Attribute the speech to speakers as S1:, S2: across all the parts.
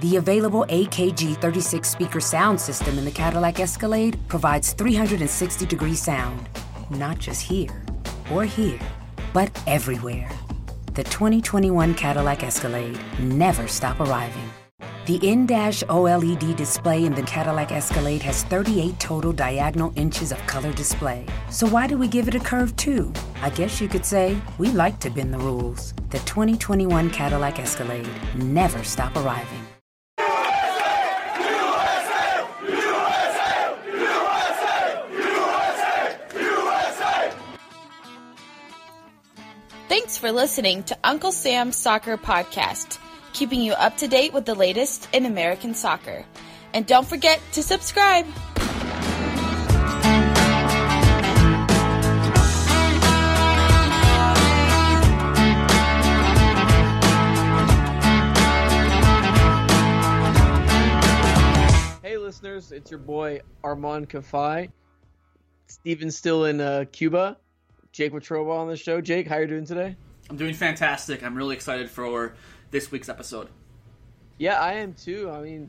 S1: The available AKG 36 speaker sound system in the Cadillac Escalade provides 360 degree sound, not just here or here, but everywhere. The 2021 Cadillac Escalade never stop arriving. The in-dash OLED display in the Cadillac Escalade has 38 total diagonal inches of color display. So why do we give it a curve too? I guess you could say we like to bend the rules. The 2021 Cadillac Escalade never stop arriving.
S2: Thanks for listening to Uncle Sam's Soccer Podcast keeping you up to date with the latest in American soccer. And don't forget to subscribe.
S3: Hey, listeners, it's your boy Armand Kafai. Steven's still in uh, Cuba. Jake Watroba on the show. Jake, how are you doing today?
S4: I'm doing fantastic. I'm really excited for this week's episode.
S3: Yeah, I am too. I mean,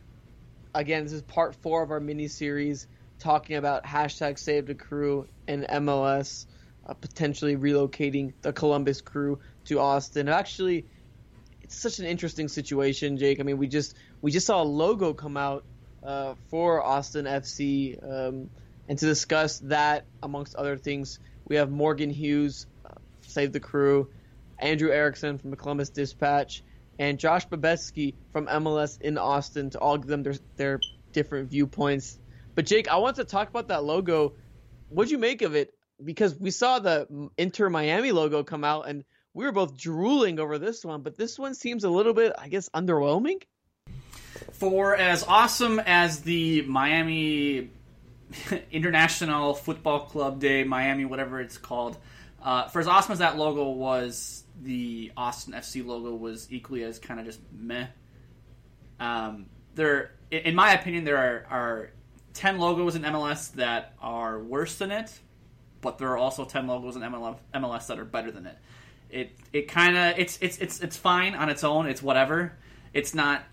S3: again, this is part four of our mini series talking about hashtag Save the Crew and MLS uh, potentially relocating the Columbus Crew to Austin. Actually, it's such an interesting situation, Jake. I mean, we just we just saw a logo come out uh, for Austin FC, um, and to discuss that amongst other things, we have Morgan Hughes, uh, Save the Crew, Andrew Erickson from the Columbus Dispatch, and Josh Babetsky from MLS in Austin to all give them their, their different viewpoints. But Jake, I want to talk about that logo. What'd you make of it? Because we saw the Inter Miami logo come out, and we were both drooling over this one. But this one seems a little bit, I guess, underwhelming.
S4: For as awesome as the Miami International Football Club Day, Miami, whatever it's called, uh, for as awesome as that logo was, the Austin FC logo was equally as kind of just meh. Um, there, in my opinion, there are, are ten logos in MLS that are worse than it, but there are also ten logos in MLS, MLS that are better than it. It it kind of it's it's it's it's fine on its own. It's whatever. It's not.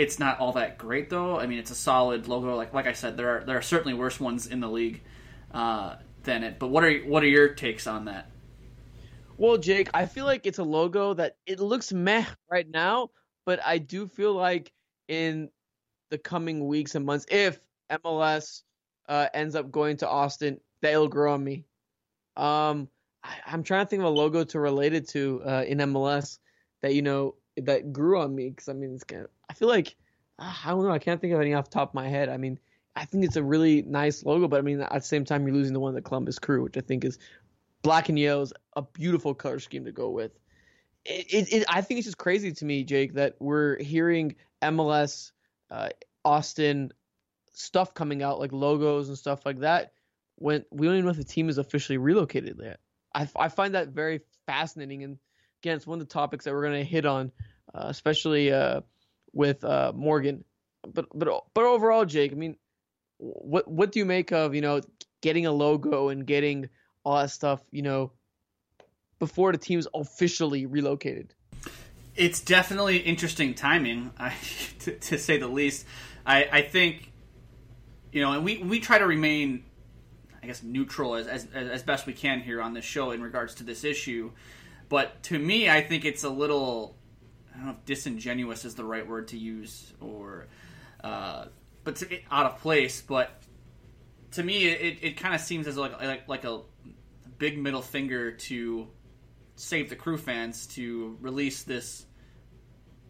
S4: It's not all that great though. I mean, it's a solid logo. Like like I said, there are there are certainly worse ones in the league uh, than it. But what are what are your takes on that?
S3: Well, Jake, I feel like it's a logo that it looks meh right now, but I do feel like in the coming weeks and months, if MLS uh, ends up going to Austin, that it'll grow on me. Um, I, am trying to think of a logo to relate it to uh, in MLS that you know that grew on me because I mean, it's kind of, I feel like uh, I don't know, I can't think of any off the top of my head. I mean, I think it's a really nice logo, but I mean, at the same time, you're losing the one of the Columbus Crew, which I think is black and yellow is a beautiful color scheme to go with. It, it, it, I think it's just crazy to me, Jake, that we're hearing MLS, uh, Austin stuff coming out like logos and stuff like that when we don't even know if the team is officially relocated yet. I, I find that very fascinating, and again, it's one of the topics that we're going to hit on, uh, especially uh, with uh, Morgan. But but but overall, Jake, I mean, what what do you make of you know getting a logo and getting all that stuff, you know, before the team's officially relocated.
S4: It's definitely interesting timing, I, to, to, say the least. I, I think, you know, and we, we try to remain, I guess, neutral as, as, as best we can here on this show in regards to this issue. But to me, I think it's a little, I don't know if disingenuous is the right word to use, or, uh, but to, out of place. But to me, it, it kind of seems as like, like like a big middle finger to save the crew fans to release this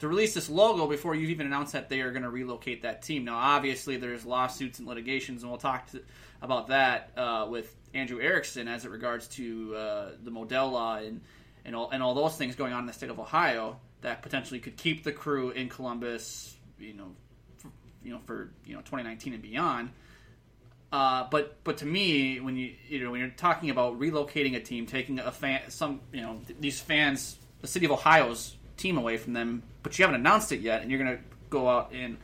S4: to release this logo before you've even announced that they are going to relocate that team. Now, obviously, there's lawsuits and litigations, and we'll talk to, about that uh, with Andrew Erickson as it regards to uh, the Modell law and and all and all those things going on in the state of Ohio that potentially could keep the crew in Columbus, you know, for, you know for you know 2019 and beyond. Uh, but but to me, when you you know when you're talking about relocating a team, taking a fan, some you know th- these fans, the city of Ohio's team away from them, but you haven't announced it yet, and you're gonna go out and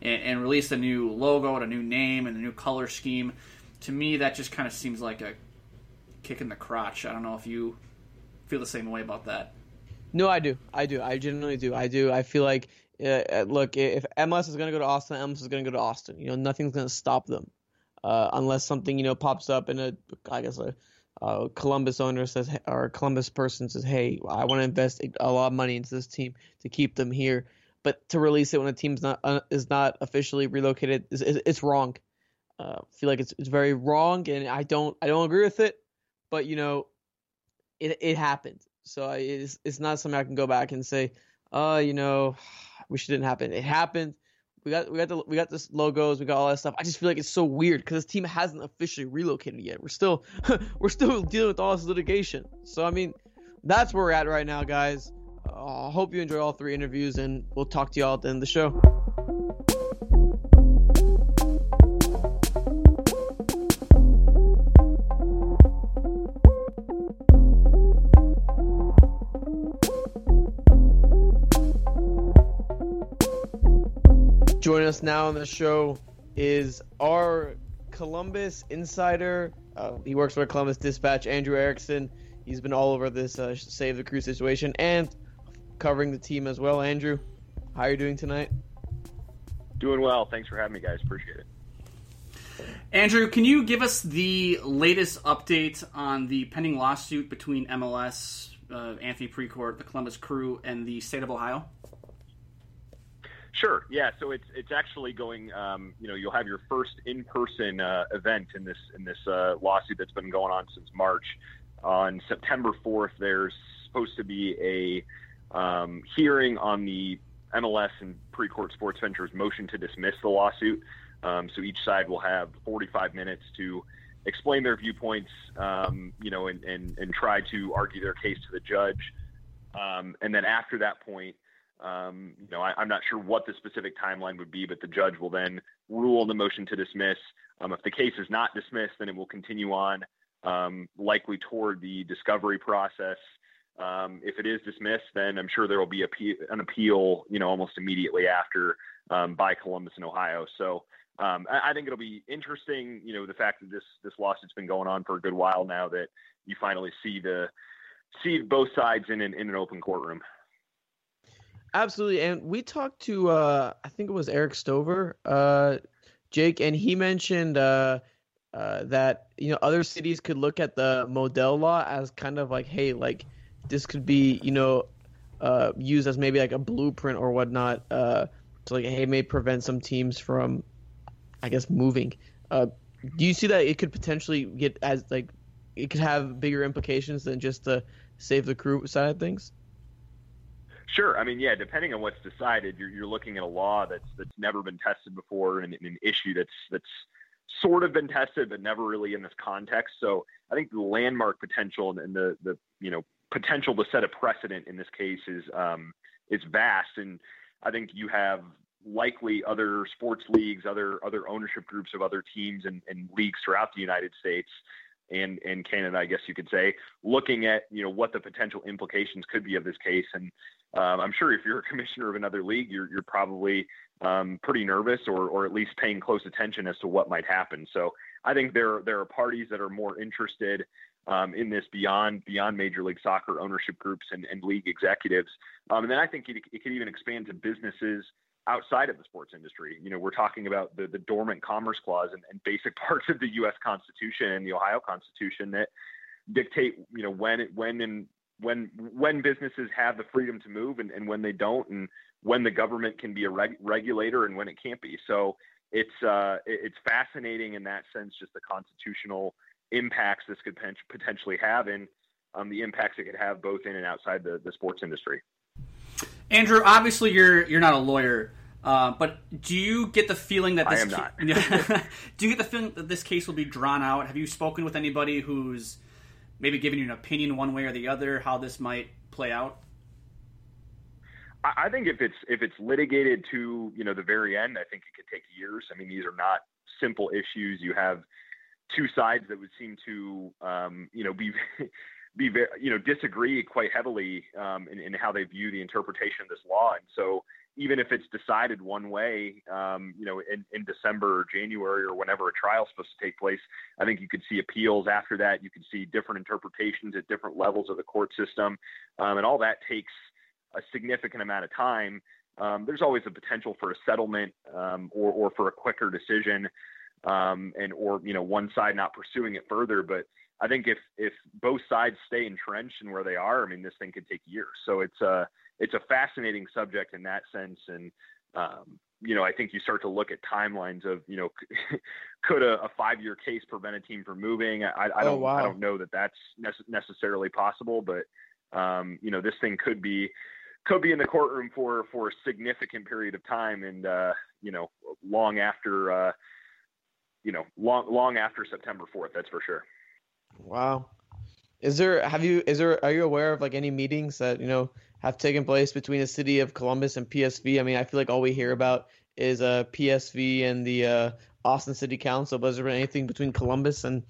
S4: and, and release a new logo and a new name and a new color scheme. To me, that just kind of seems like a kick in the crotch. I don't know if you feel the same way about that.
S3: No, I do. I do. I genuinely do. I do. I feel like uh, look, if MLS is going to go to Austin, MLS is going to go to Austin. You know, nothing's going to stop them uh, unless something you know pops up in a, I guess a, a Columbus owner says or Columbus person says, hey, I want to invest a lot of money into this team to keep them here, but to release it when a team's not uh, is not officially relocated is it's wrong. Uh, I feel like it's it's very wrong, and I don't I don't agree with it, but you know, it it happened, so it's it's not something I can go back and say, oh, you know, wish it didn't happen. It happened. We got we got the we got this logos, we got all that stuff. I just feel like it's so weird because this team hasn't officially relocated yet. We're still we're still dealing with all this litigation. So I mean, that's where we're at right now, guys. I uh, hope you enjoy all three interviews, and we'll talk to y'all at the end of the show. Joining us now on the show is our Columbus insider. Uh, he works for Columbus Dispatch, Andrew Erickson. He's been all over this uh, save the crew situation and covering the team as well. Andrew, how are you doing tonight?
S5: Doing well. Thanks for having me, guys. Appreciate it.
S4: Andrew, can you give us the latest update on the pending lawsuit between MLS, uh, Anthony Precourt, the Columbus Crew, and the state of Ohio?
S5: Sure. Yeah. So it's it's actually going. Um, you know, you'll have your first in-person uh, event in this in this uh, lawsuit that's been going on since March. On September 4th, there's supposed to be a um, hearing on the MLS and Precourt Sports Ventures motion to dismiss the lawsuit. Um, so each side will have 45 minutes to explain their viewpoints, um, you know, and, and, and try to argue their case to the judge. Um, and then after that point, um, you know, I, am not sure what the specific timeline would be, but the judge will then rule the motion to dismiss. Um, if the case is not dismissed, then it will continue on, um, likely toward the discovery process. Um, if it is dismissed, then I'm sure there will be an appeal, you know, almost immediately after um, by Columbus and Ohio. So um, I, I, think it'll be interesting, you know, the fact that this this lawsuit's been going on for a good while now that you finally see the see both sides in an in an open courtroom.
S3: Absolutely, and we talked to uh, I think it was Eric Stover, uh, Jake, and he mentioned uh, uh, that you know other cities could look at the Modell law as kind of like, hey, like this could be you know uh, used as maybe like a blueprint or whatnot uh, to like, hey, may prevent some teams from, I guess, moving. Do you see that it could potentially get as like it could have bigger implications than just the save the crew side of things?
S5: Sure. I mean, yeah. Depending on what's decided, you're, you're looking at a law that's that's never been tested before, and, and an issue that's that's sort of been tested, but never really in this context. So I think the landmark potential and the the you know potential to set a precedent in this case is um, is vast, and I think you have likely other sports leagues, other other ownership groups of other teams and, and leagues throughout the United States and and Canada, I guess you could say, looking at you know what the potential implications could be of this case. And um, I'm sure if you're a commissioner of another league, you're you're probably um, pretty nervous or or at least paying close attention as to what might happen. So I think there there are parties that are more interested. Um, in this beyond beyond Major League Soccer ownership groups and, and league executives, um, and then I think it, it could even expand to businesses outside of the sports industry. You know, we're talking about the, the dormant commerce clause and, and basic parts of the U.S. Constitution and the Ohio Constitution that dictate, you know, when when and when when businesses have the freedom to move and, and when they don't, and when the government can be a reg- regulator and when it can't be. So it's uh, it's fascinating in that sense, just the constitutional impacts this could potentially have, and um, the impacts it could have both in and outside the, the sports industry.
S4: Andrew, obviously you're you're not a lawyer, uh, but do you get the feeling that this
S5: I am not.
S4: do you get the feeling that this case will be drawn out? Have you spoken with anybody who's maybe giving you an opinion one way or the other how this might play out?
S5: I think if it's if it's litigated to you know the very end, I think it could take years. I mean, these are not simple issues. You have two sides that would seem to um, you know be be very, you know disagree quite heavily um, in, in, how they view the interpretation of this law. And so even if it's decided one way, um, you know, in, in December or January or whenever a trial is supposed to take place, I think you could see appeals after that. You could see different interpretations at different levels of the court system, um, and all that takes a significant amount of time. um, there's always a potential for a settlement um, or, or for a quicker decision, um, and or you know one side not pursuing it further. But I think if if both sides stay entrenched and where they are, I mean, this thing could take years. So it's a it's a fascinating subject in that sense, and um, you know, I think you start to look at timelines of, you know, could a, a five-year case prevent a team from moving? I, I oh, don't, wow. I don't know that that's necessarily possible, but um, you know, this thing could be could be in the courtroom for for a significant period of time, and uh, you know, long after uh, you know, long long after September fourth. That's for sure.
S3: Wow. Is there have you is there are you aware of like any meetings that you know have taken place between the city of Columbus and PSV? I mean, I feel like all we hear about is uh PSV and the uh, Austin City Council. But has there been anything between Columbus and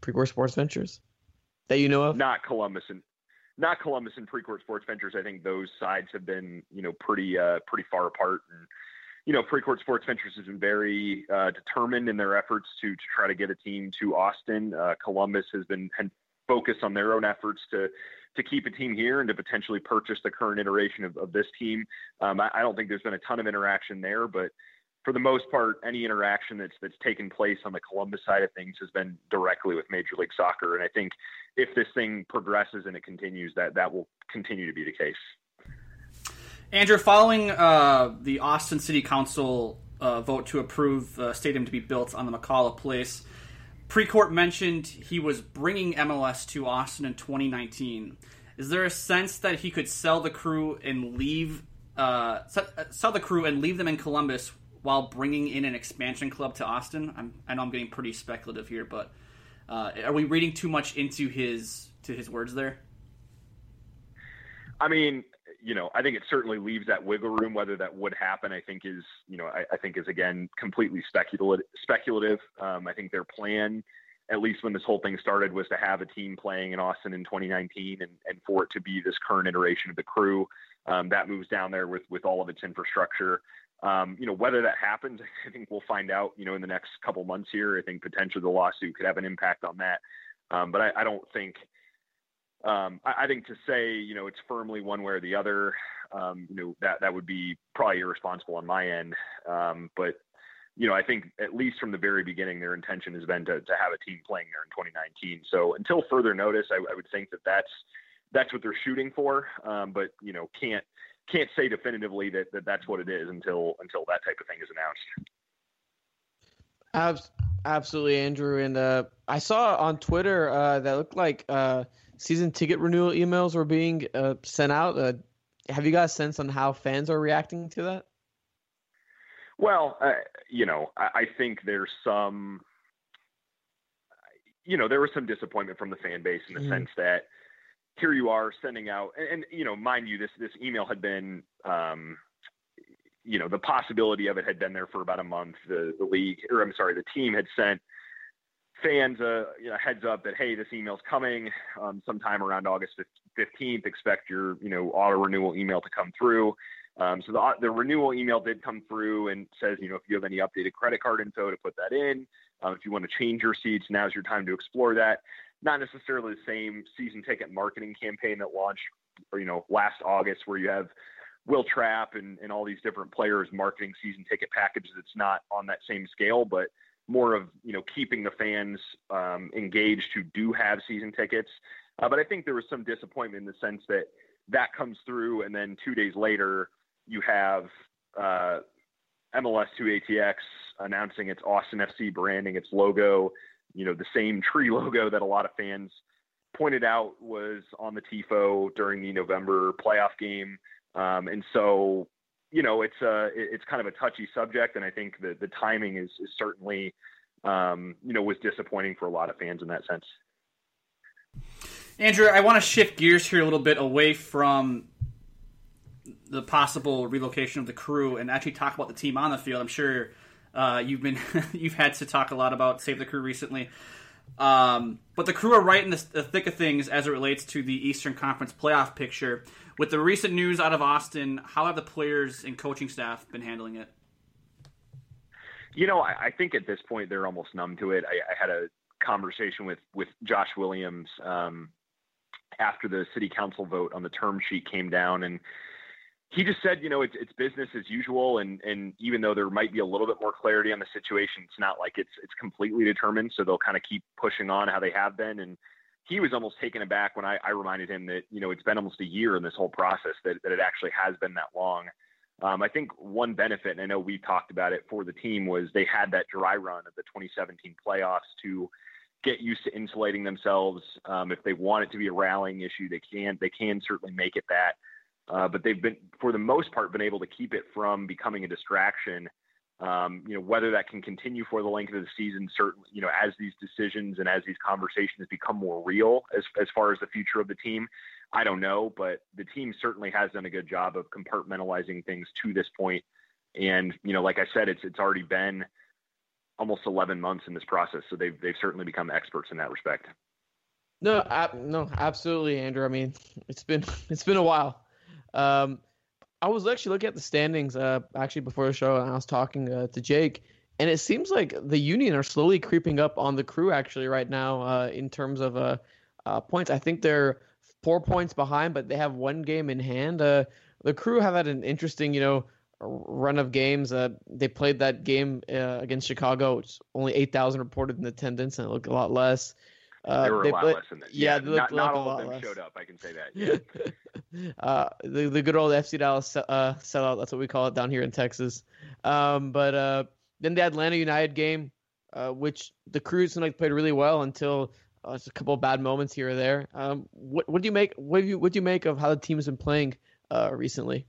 S3: Precourt Sports Ventures that you know of?
S5: Not Columbus and not Columbus and Precourt Sports Ventures. I think those sides have been, you know, pretty uh, pretty far apart. And you know, Precourt Sports Ventures has been very uh, determined in their efforts to to try to get a team to Austin. Uh, Columbus has been focused on their own efforts to to keep a team here and to potentially purchase the current iteration of, of this team. Um, I, I, don't think there's been a ton of interaction there, but for the most part, any interaction that's that's taken place on the Columbus side of things has been directly with Major League Soccer, and I think if this thing progresses and it continues, that that will continue to be the case.
S4: Andrew, following uh, the Austin City Council uh, vote to approve the stadium to be built on the McKalla Place, Precourt mentioned he was bringing MLS to Austin in 2019. Is there a sense that he could sell the crew and leave, uh, sell the crew and leave them in Columbus while bringing in an expansion club to Austin? I'm, i know I'm getting pretty speculative here, but uh, are we reading too much into his to his words there?
S5: I mean, you know, I think it certainly leaves that wiggle room. Whether that would happen, I think is, you know, I, I think is again completely speculative. Speculative. Um, I think their plan, at least when this whole thing started, was to have a team playing in Austin in 2019, and, and for it to be this current iteration of the crew um, that moves down there with with all of its infrastructure. Um, you know, whether that happens, I think we'll find out, you know, in the next couple months here. I think potentially the lawsuit could have an impact on that. Um, but I, I, don't think, um, I, I, think to say, you know, it's firmly one way or the other, um, you know, that, that would be probably irresponsible on my end. Um, but, you know, I think at least from the very beginning, their intention has been to, to have a team playing there in 2019. So until further notice, I, I would think that that's, that's what they're shooting for. Um, but, you know, can't, can't say definitively that, that that's what it is until until that type of thing is
S3: announced. absolutely, Andrew. And uh, I saw on Twitter uh, that looked like uh, season ticket renewal emails were being uh, sent out. Uh, have you guys sense on how fans are reacting to that?
S5: Well, uh, you know, I, I think there's some, you know, there was some disappointment from the fan base in the mm. sense that here you are sending out, and, and, you know, mind you, this this email had been, um, you know, the possibility of it had been there for about a month. The the league, or I'm sorry, the team had sent fans a you know, heads up that hey, this email's coming um, sometime around August 15th. Expect your you know auto renewal email to come through. Um, so the the renewal email did come through and says you know if you have any updated credit card info to put that in. Um, if you want to change your seats, now's your time to explore that not necessarily the same season ticket marketing campaign that launched, or, you know, last August, where you have Will Trapp and, and all these different players marketing season ticket packages. It's not on that same scale, but more of you know keeping the fans um, engaged who do have season tickets. Uh, but I think there was some disappointment in the sense that that comes through, and then two days later you have uh, MLS 2 ATX announcing its Austin FC branding, its logo, you know, the same tree logo that a lot of fans pointed out was on the TIFO during the November playoff game. Um, and so, you know, it's a, uh, it's kind of a touchy subject. And I think the the timing is, is certainly, um, you know, was disappointing for a lot of fans in that sense.
S4: Andrew, I want to shift gears here a little bit away from the possible relocation of the crew and actually talk about the team on the field. I'm sure uh, you've been you've had to talk a lot about Save the Crew recently. Um, but the crew are right in the, the, thick of things as it relates to the Eastern Conference playoff picture. With the recent news out of Austin, how have the players and coaching staff been handling it?
S5: You know, I, I think at this point they're almost numb to it. I, I had a conversation with with Josh Williams um, after the city council vote on the term sheet came down, and he just said, you know, it's it's business as usual, and and even though there might be a little bit more clarity on the situation, it's not like it's it's completely determined. So they'll kind of keep pushing on how they have been. And he was almost taken aback when I, I reminded him that you know it's been almost a year in this whole process that that it actually has been that long. Um, I think one benefit, and I know we talked about it for the team, was they had that dry run of the 2017 playoffs to get used to insulating themselves. Um, if they want it to be a rallying issue, they can they can certainly make it that. Uh, but they've been, for the most part, been able to keep it from becoming a distraction. Um, you know, whether that can continue for the length of the season, certainly, you know, as these decisions and as these conversations become more real as, as far as the future of the team, I don't know, but the team certainly has done a good job of compartmentalizing things to this point. And, you know, like I said, it's, it's already been almost 11 months in this process. So they've, they've certainly become experts in that respect.
S3: No, I, no, absolutely, Andrew. I mean, it's been, it's been a while. Um, I was actually looking at the standings uh, actually before the show, and I was talking uh, to Jake, and it seems like the Union are slowly creeping up on the Crew actually right now uh, in terms of uh, uh, points. I think they're four points behind, but they have one game in hand. Uh, the Crew have had an interesting, you know, run of games. Uh they played that game against Chicago, which only eight thousand reported in attendance, and it looked a lot less.
S5: Uh, they were a lot less than that. Yeah, yeah not, not all of them less. showed up. I can say that. Yeah. Uh,
S3: the the good old FC Dallas uh, sellout. That's what we call it down here in Texas. Um, but uh, then the Atlanta United game, uh, which the Crews like played really well until uh, just a couple of bad moments here or there. Um, what what do you make? What do you what do you make of how the team has been playing uh, recently?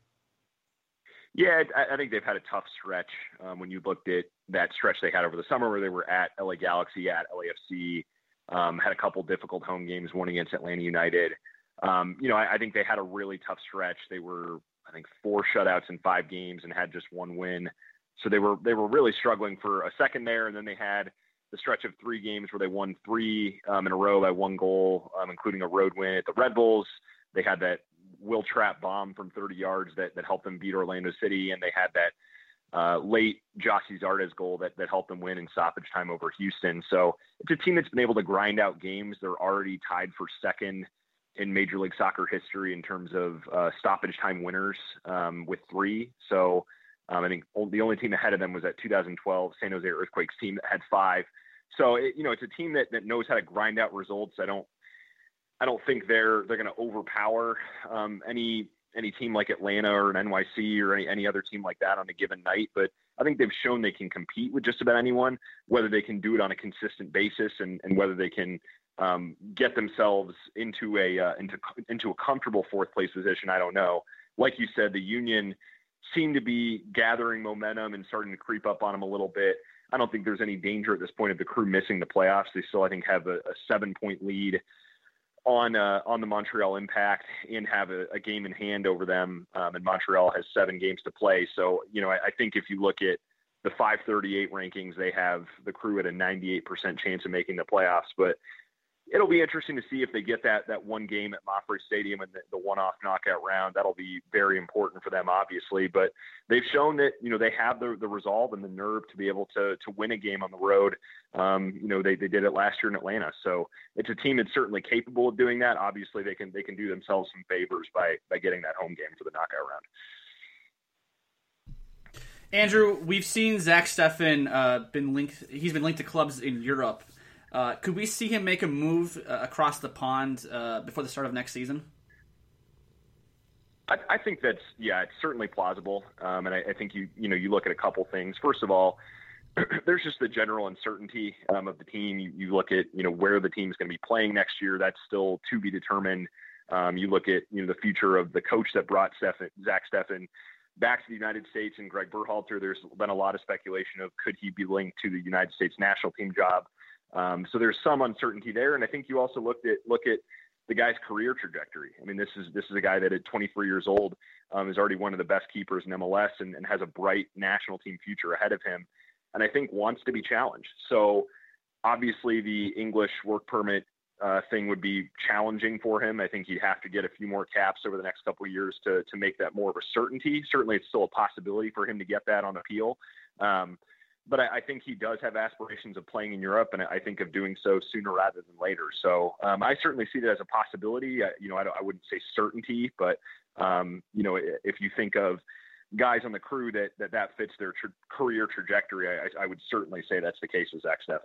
S5: Yeah, I, I think they've had a tough stretch. Um, when you looked at that stretch they had over the summer, where they were at LA Galaxy, at LAFC. Um, had a couple difficult home games, one against Atlanta United. Um, you know, I, I, think they had a really tough stretch. They were, I think, four shutouts in five games and had just one win. So they were they were really struggling for a second there, and then they had the stretch of three games where they won three um, in a row by one goal, um, including a road win at the Red Bulls. They had that Will Trapp bomb from 30 yards that that helped them beat Orlando City, and they had that uh, late Gyasi Zardes goal that, that helped them win in stoppage time over Houston. So it's a team that's been able to grind out games. They're already tied for second in Major League Soccer history in terms of uh, stoppage time winners um, with three. So um, I think the only team ahead of them was that 2012 San Jose Earthquakes team that had five. So it, you know it's a team that, that knows how to grind out results. I don't I don't think they're they're going to overpower um, any any team like Atlanta or an NYC or any, any other team like that on a given night. But I think they've shown they can compete with just about anyone, whether they can do it on a consistent basis and, and whether they can um, get themselves into a uh, into into a comfortable fourth place position. I don't know. Like you said, the Union seem to be gathering momentum and starting to creep up on them a little bit. I don't think there's any danger at this point of the crew missing the playoffs. They still, I think, have a, a seven point lead on uh, on the Montreal Impact and have a, a game in hand over them. Um, and Montreal has seven games to play. So you know, I, I, think if you look at the 538 rankings, they have the crew at a 98% chance of making the playoffs. But it'll be interesting to see if they get that that one game at MAPFRE Stadium and the, the one-off knockout round. That'll be very important for them, obviously. But they've shown that you know they have the the resolve and the nerve to be able to to win a game on the road. Um, you know they, they did it last year in Atlanta, so it's a team that's certainly capable of doing that. Obviously, they can they can do themselves some favors by by getting that home game for the knockout round.
S4: Andrew, we've seen Zach Steffen uh, been linked. He's been linked to clubs in Europe. Uh, could we see him make a move uh, across the pond uh, before the start of next season?
S5: I, I think that's yeah, it's certainly plausible, um, and I, I, think you you know you look at a couple things. First of all, there's just the general uncertainty um, of the team. You, you, look at you know where the team's going to be playing next year. That's still to be determined. Um, you look at you know the future of the coach that brought Zach Steffen back to the United States and Greg Berhalter. There's been a lot of speculation of could he be linked to the United States national team job. Um, so there's some uncertainty there, and I think you also looked at look at the guy's career trajectory. I mean, this is this is a guy that at 23 years old um, is already one of the best keepers in MLS and, and, has a bright national team future ahead of him, and I think wants to be challenged. So obviously, the English work permit uh, thing would be challenging for him. I think he'd have to get a few more caps over the next couple of years to to make that more of a certainty. Certainly, it's still a possibility for him to get that on appeal. Um, but I, I, think he does have aspirations of playing in Europe, and I think of doing so sooner rather than later. So um, I certainly see that as a possibility. Uh, you know, I, I, wouldn't say certainty, but um, you know, if you think of guys on the crew that that, that fits their tra- career trajectory, I, I, would certainly say that's the case with Zach Steffen.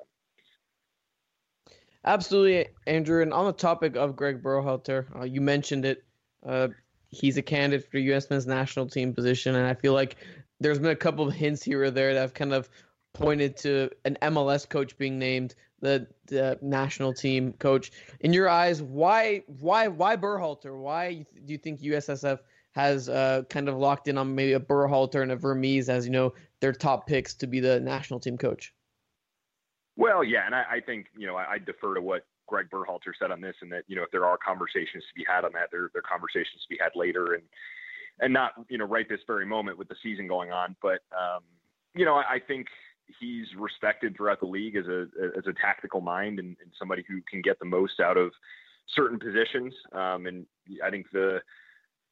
S3: Absolutely, Andrew. And on the topic of Greg Berhalter, uh, you mentioned it. Uh, he's a candidate for U.S. men's national team position, and I feel like there's been a couple of hints here or there that have kind of pointed to an MLS coach being named the, the national team coach. In your eyes, why why why Berhalter? Why do you think USSF has uh, kind of locked in on maybe a Berhalter and a Vermes as you know their top picks to be the national team coach?
S5: Well, yeah, and I, I think you know I, I, defer to what Greg Berhalter said on this, and that you know if there are conversations to be had on that, there there are conversations to be had later, and and not you know right this very moment with the season going on. But um, you know I, I think he's respected throughout the league as a as a tactical mind and, and somebody who can get the most out of certain positions. Um, and I think the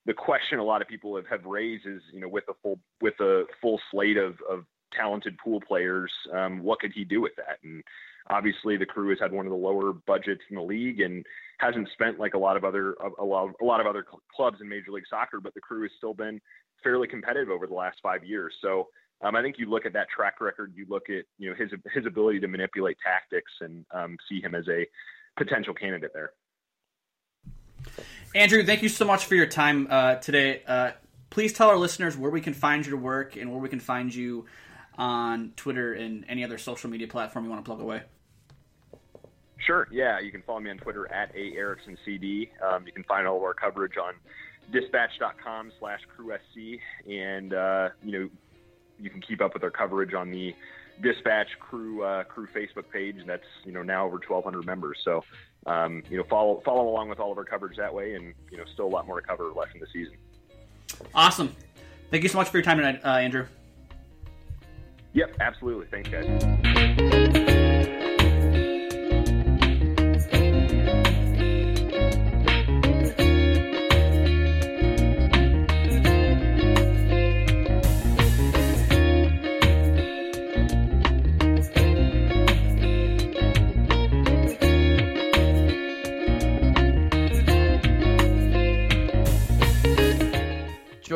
S5: the question a lot of people have, have raised is, you know, with a full with a full slate of, of talented pool players, um, what could he do with that? And obviously, the crew has had one of the lower budgets in the league and hasn't spent like a lot of other a, lot a lot of other clubs in Major League Soccer, but the crew has still been fairly competitive over the last five years. So um, I think you look at that track record, you look at you know his his ability to manipulate tactics, and um, see him as a potential candidate there.
S4: Andrew, thank you so much for your time uh, today. Uh, please tell our listeners where we can find your work and where we can find you on Twitter and any other social media platform you want to plug away.
S5: Sure. Yeah, you can follow me on Twitter at a Erickson CD. Um, you can find all of our coverage on dispatch.com slash crewsc and uh, you know you can keep up with our coverage on the Dispatch Crew uh, Crew Facebook page, and that's you know now over 1,200 members. So um, you know follow follow along with all of our coverage that way, and you know still a lot more to cover left in the season.
S4: Awesome. Thank you so much for your time tonight, uh, Andrew.
S5: Yep, absolutely. Thanks, guys.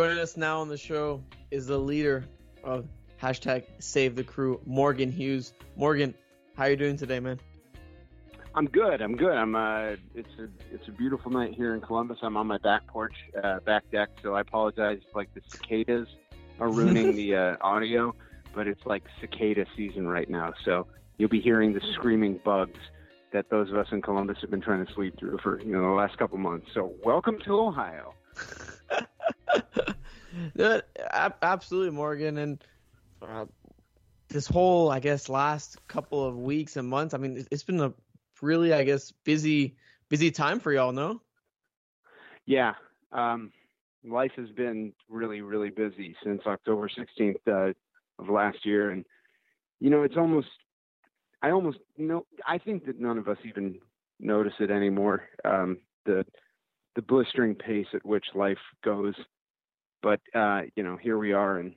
S3: Us now on the show is the leader of hashtag Save the Crew, Morgan Hughes. Morgan, how are you doing today, man?
S6: I'm good. I'm good. I'm. Uh, it's a it's a beautiful night here in Columbus. I'm on my back porch, uh, back deck. So I apologize if like the cicadas are ruining the uh, audio, but it's like cicada season right now. So you'll be hearing the screaming bugs that those of us in Columbus have been trying to sleep through for you know the last couple months. So welcome to Ohio.
S3: absolutely, Morgan. And uh, this whole, I guess, last couple of weeks and months, I mean, it's been a really, I guess, busy, busy time for y'all, no?
S6: Yeah. Um, life has been really, really busy since October 16th uh, of last year. And, you know, it's almost, I almost, you know, I think that none of us even notice it anymore. Um, the, the blistering pace at which life goes but uh, you know, here we are, and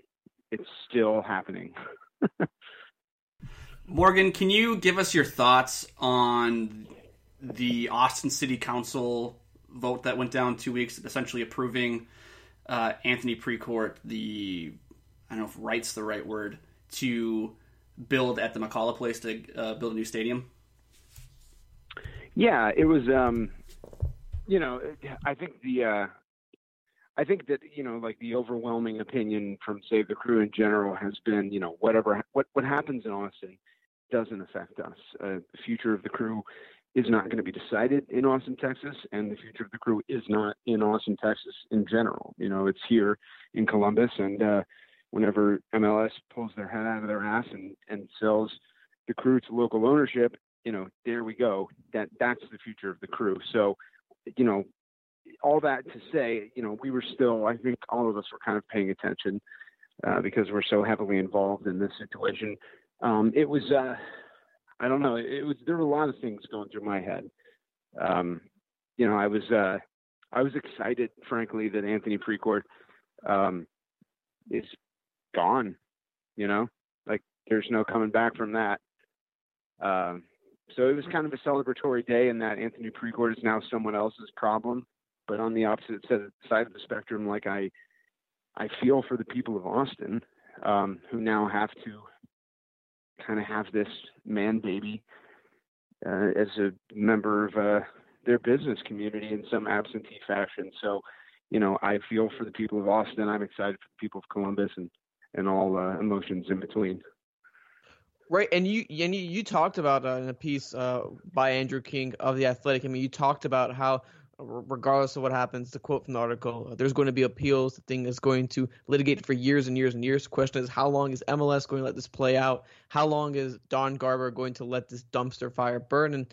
S6: it's still happening.
S4: Morgan, can you give us your thoughts on the Austin City Council vote that went down two weeks, essentially approving uh, Anthony Precourt the I don't know if "right's" the right word to build at the McKalla Place to uh, build a new stadium?
S6: Yeah, it was. Um, you know, I think the uh, I think that you know, like the overwhelming opinion from Save the Crew in general has been, you know, whatever what what happens in Austin doesn't affect us. Uh, the future of the crew is not going to be decided in Austin, Texas, and the future of the crew is not in Austin, Texas in general. You know, it's here in Columbus, and uh, whenever MLS pulls their head out of their ass and and sells the crew to local ownership, you know, there we go. That that's the future of the crew. So, you know, all that to say, you know, we were still, I think all of us were kind of paying attention uh, because we're so heavily involved in this situation. Um, it was, uh, I don't know, it was, there were a lot of things going through my head. Um, you know, I was, uh, I was excited, frankly, that Anthony Precourt um, is gone, you know, like there's no coming back from that. Um, so it was kind of a celebratory day in that Anthony Precourt is now someone else's problem but on the opposite side of the spectrum, like I, I feel for the people of Austin um, who now have to kind of have this man baby uh, as a member of uh, their business community in some absentee fashion. So, you know, I feel for the people of Austin. I'm excited for the people of Columbus and and all uh, emotions in between.
S3: Right, and you and you, you talked about uh, in a piece uh, by Andrew King of the Athletic. I mean, you talked about how regardless of what happens, the quote from the article, uh, there's going to be appeals. The thing is going to litigate for years and years and years. The question is, how long is MLS going to let this play out? How long is Don Garber going to let this dumpster fire burn? And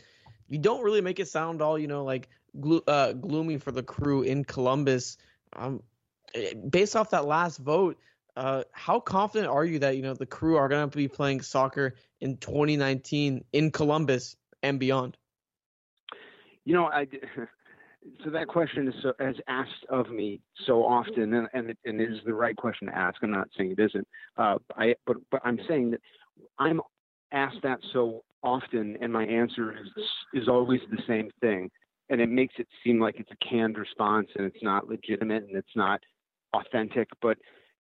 S3: you don't really make it sound all, you know, like glo- uh, gloomy for the crew in Columbus. Um, eh, based off that last vote, uh, how confident are you that you know the crew are going to be playing soccer in 2019 in Columbus and beyond?
S6: You know, I so that question is so, as asked of me so often, and and it, and it is the right question to ask. I'm not saying it isn't. Uh, I but but I'm saying that I'm asked that so often, and my answer is is always the same thing, and it makes it seem like it's a canned response, and it's not legitimate, and it's not authentic. But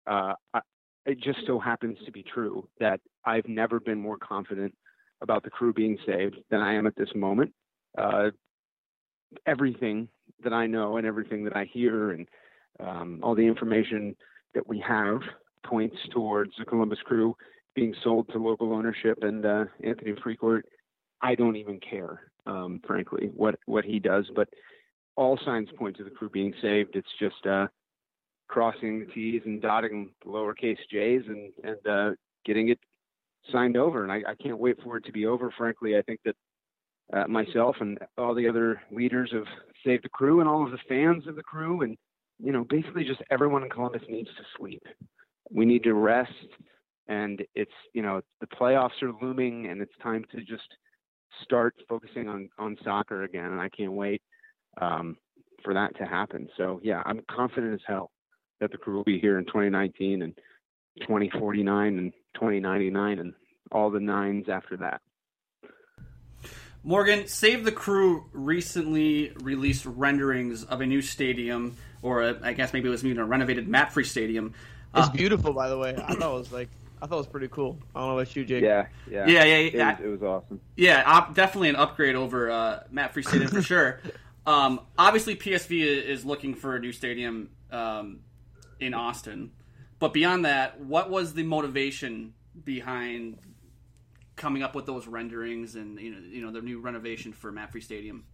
S6: uh, I, it just so happens to be true that I've never been more confident about the crew being saved than I am at this moment. Uh, everything that I know and everything that I hear and um, all the information that we have points towards the Columbus Crew being sold to local ownership and uh, Anthony Precourt. I don't even care, um, frankly, what what he does, but all signs point to the crew being saved. It's just uh, crossing the T's and dotting lowercase J's and and uh, getting it signed over. And I, I can't wait for it to be over. Frankly, I think that uh, myself and all the other leaders of Save the Crew and all of the fans of the crew and you know basically just everyone in Columbus needs to sleep. We need to rest and it's you know the playoffs are looming and it's time to just start focusing on on soccer again and I can't wait um, for that to happen. So yeah, I'm confident as hell that the crew will be here in 2019 and 2049 and 2099 and all the nines after that.
S4: Morgan, Save the Crew recently released renderings of a new stadium, or a, I guess maybe it was even a renovated MAPFRE stadium.
S3: It's uh, beautiful, by the way. I thought it was like I thought it was pretty cool. I don't know about you, Jake.
S6: Yeah, yeah,
S4: yeah, yeah.
S6: It,
S4: was,
S6: it was awesome.
S4: Yeah, op- definitely an upgrade over uh, MAPFRE Stadium for sure. Um, obviously, PSV is looking for a new stadium um, in Austin, but beyond that, what was the motivation behind coming up with those renderings and you know you know the new renovation for MAPFRE Stadium?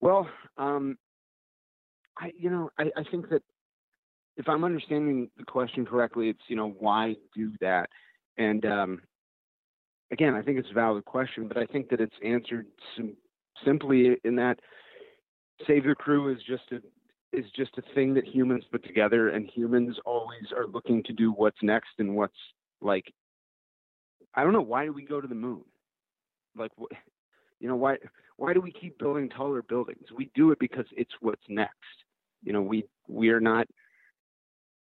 S6: Well, um, I you know I, I think that if I'm understanding the question correctly, it's you know why do that, and um, again I think it's a valid question, but I think that it's answered sim- simply in that Save the Crew is just a is just a thing that humans put together, and humans always are looking to do what's next and what's like I don't know why do we go to the moon? Like, you know, why why do we keep building taller buildings? We do it because it's what's next. You know, we we are not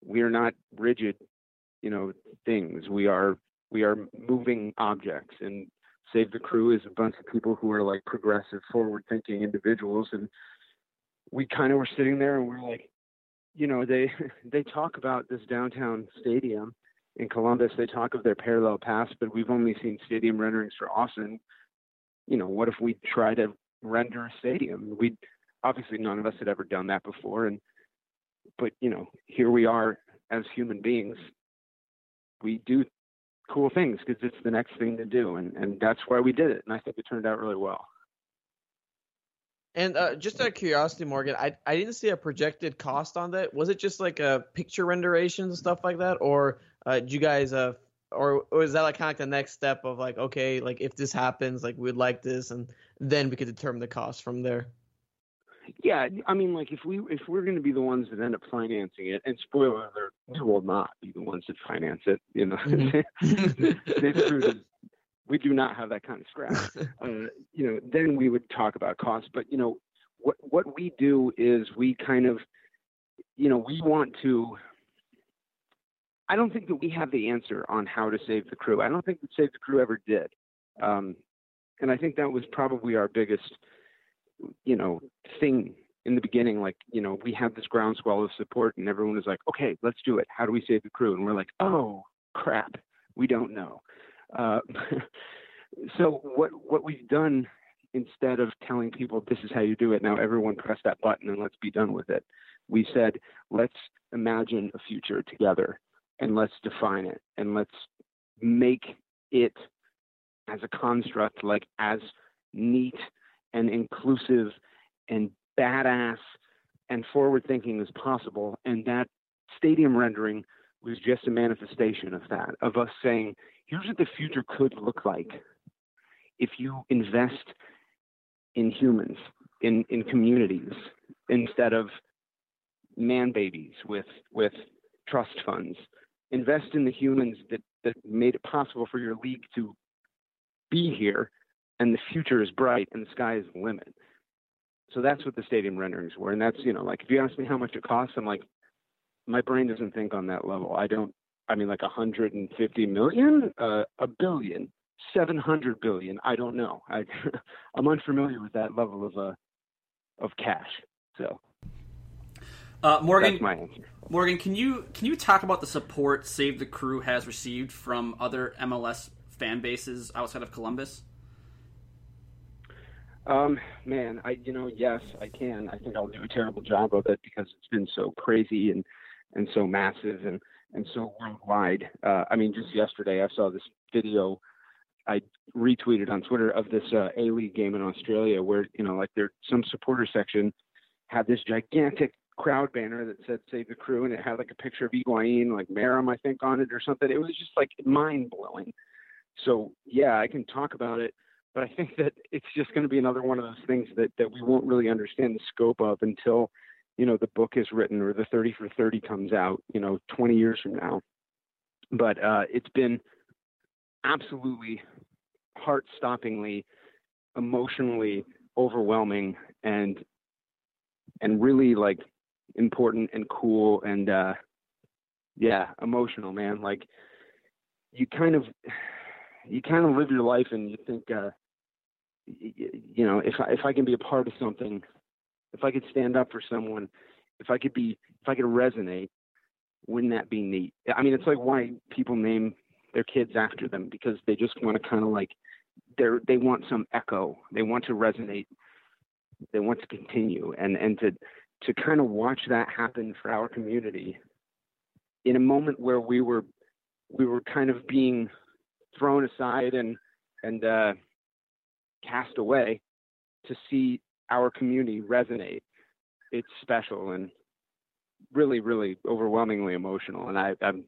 S6: we are not rigid, you know, things. We are we are moving objects and Save the Crew is a bunch of people who are like progressive, forward thinking individuals and we kind of were sitting there and we're like, you know, they they talk about this downtown stadium in Columbus, they talk of their parallel paths, but we've only seen stadium renderings for Austin. You know, what if we try to render a stadium? We obviously none of us had ever done that before, and but you know, here we are as human beings. We do cool things because it's the next thing to do, and and that's why we did it, and I think it turned out really well.
S3: And uh, just out of curiosity, Morgan, I I didn't see a projected cost on that. Was it just like a picture renderation and stuff like that, or uh, did you guys uh, or, or is that like kind of like the next step of like okay, like if this happens, like we'd like this, and then we could determine the cost from there.
S6: Yeah, I mean, like if we if we're going to be the ones that end up financing it, and spoiler alert, we will not be the ones that finance it. You know, mm-hmm. we do not have that kind of scrap. Uh, you know, then we would talk about costs. But you know, what what we do is we kind of, you know, we want to. I don't think that we have the answer on how to save the crew. I don't think that Save the Crew ever did, um, and I think that was probably our biggest you know, thing in the beginning. Like, you know, we had this groundswell of support, and everyone was like, "Okay, let's do it. How do we save the crew?" And we're like, "Oh crap, we don't know." Uh, so what what we've done instead of telling people this is how you do it now everyone press that button and let's be done with it. We said let's imagine a future together and let's define it and let's make it as a construct like as neat and inclusive and badass and forward thinking as possible. And that stadium rendering was just a manifestation of that of us saying here's what the future could look like if you invest in humans in in communities instead of man babies with with trust funds. Invest in the humans that that made it possible for your league to be here and the future is bright and the sky is the limit. So that's what the stadium renderings were and that's you know like if you ask me how much it costs i'm like my brain doesn't think on that level. I don't i mean like 150 million uh, a billion 700 billion i don't know i i'm unfamiliar with that level of uh of cash so
S4: uh, Morgan,
S6: that's my answer.
S4: Morgan, can you can you talk about the support Save the Crew has received from other MLS fan bases outside of Columbus?
S6: Um, man, I you know, yes, I can. I think I'll do a terrible job of it because it's been so crazy and and so massive and and so worldwide. Uh, I mean, just yesterday I saw this video I retweeted on Twitter of this uh, A League game in Australia where you know, like there some supporter section had this gigantic crowd banner that said "Save the Crew" and it had like a picture of Higuain, like Meram, I think, on it or something. It was just like mind blowing. So yeah, I can talk about it, but I think that it's just going to be another one of those things that that we won't really understand the scope of until you know the book is written or the 30 for 30 comes out, you know, 20 years from now. But uh, it's been absolutely heart-stoppingly, emotionally overwhelming, and and really like important and cool and uh, yeah, emotional, man. Like you kind of you kind of live your life and you think, uh, you know, if I, if I can be a part of something, if I could stand up for someone, if I could be, if I could resonate, wouldn't that be neat? I mean, it's like why people name their kids after them because they just want to kind of like they're they want some echo, they want to resonate, they want to continue, and and to to kind of watch that happen for our community in a moment where we were we were kind of being thrown aside and and uh, cast away to see our community resonate. It's special and really, really overwhelmingly emotional, and I, I'm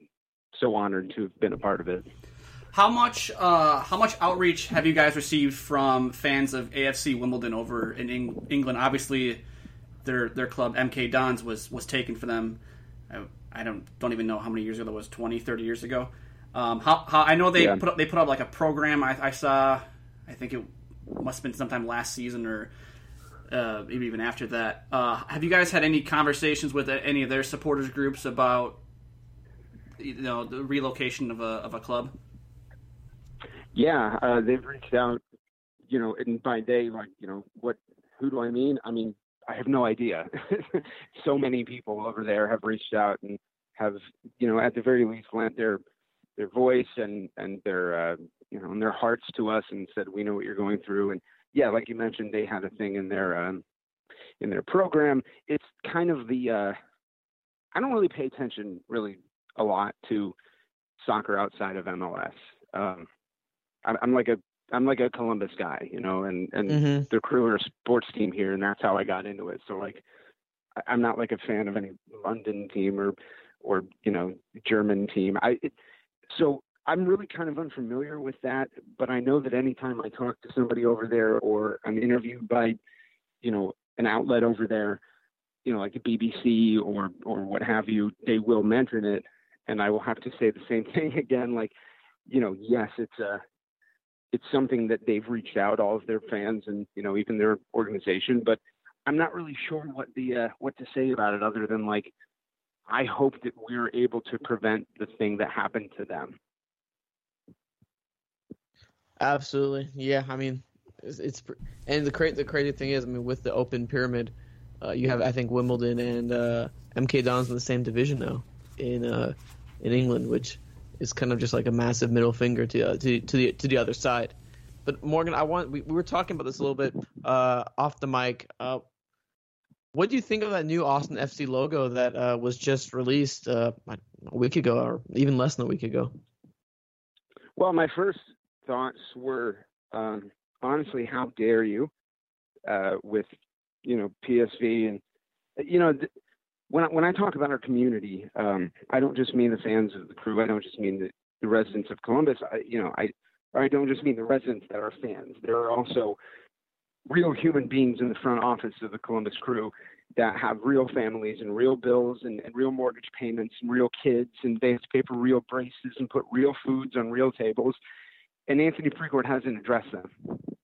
S6: so honored to have been a part of it.
S4: How much uh, how much outreach have you guys received from fans of AFC Wimbledon over in Eng- England? Obviously, their their club MK Dons was was taken for them. I, I, don't don't even know how many years ago that was 20, 30 years ago. Um, how, how, I know they yeah. put up, they put up like a program. I, I, saw. I think it must have been sometime last season or uh, maybe even after that. Uh, have you guys had any conversations with any of their supporters groups about you know the relocation of a of a club?
S6: Yeah, uh, they've reached out. You know, and by day, like you know, what? Who do I mean? I mean, I have no idea. so many people over there have reached out and have, you know, at the very least, lent their their voice and and their uh, you know and their hearts to us and said we know what you're going through and yeah like you mentioned they had a thing in their um, in their program it's kind of the uh, I don't really pay attention really a lot to soccer outside of MLS um, I'm, I'm like a I'm like a Columbus guy, you know, and and mm-hmm. the crew are a sports team here, and that's how I got into it. So like, I'm not like a fan of any London team or or you know German team. I it, so I'm really kind of unfamiliar with that, but I know that anytime I talk to somebody over there or I'm interviewed by, you know, an outlet over there, you know, like a BBC or or what have you, they will mention it, and I will have to say the same thing again. Like, you know, yes, it's a it's something that they've reached out all of their fans and you know even their organization, but I'm not really sure what the uh, what to say about it other than like I hope that we're able to prevent the thing that happened to them.
S3: Absolutely. Yeah. I mean, It's, it's and the crazy the crazy thing is, I mean, with the open pyramid, uh, you have I think Wimbledon and uh, MK Dons in the same division now in uh, in England, which is kind of just like a massive middle finger to uh, to to the to the other side. But Morgan, I want we, we were talking about this a little bit uh, off the mic. Uh, what do you think of that new Austin FC logo that was just released a week ago, or even less than a week ago?
S6: Well, my first thoughts were um, honestly, how dare you uh, with you know PSV and you know th- when I, when I talk about our community, um, I don't just mean the fans of the crew. I don't just mean the, the residents of Columbus. I, you know, I I don't just mean the residents that are fans. There are also real human beings in the front office of the Columbus crew that have real families and real bills and, and real mortgage payments and real kids and they have to pay for real braces and put real foods on real tables. And Anthony Precourt hasn't addressed them.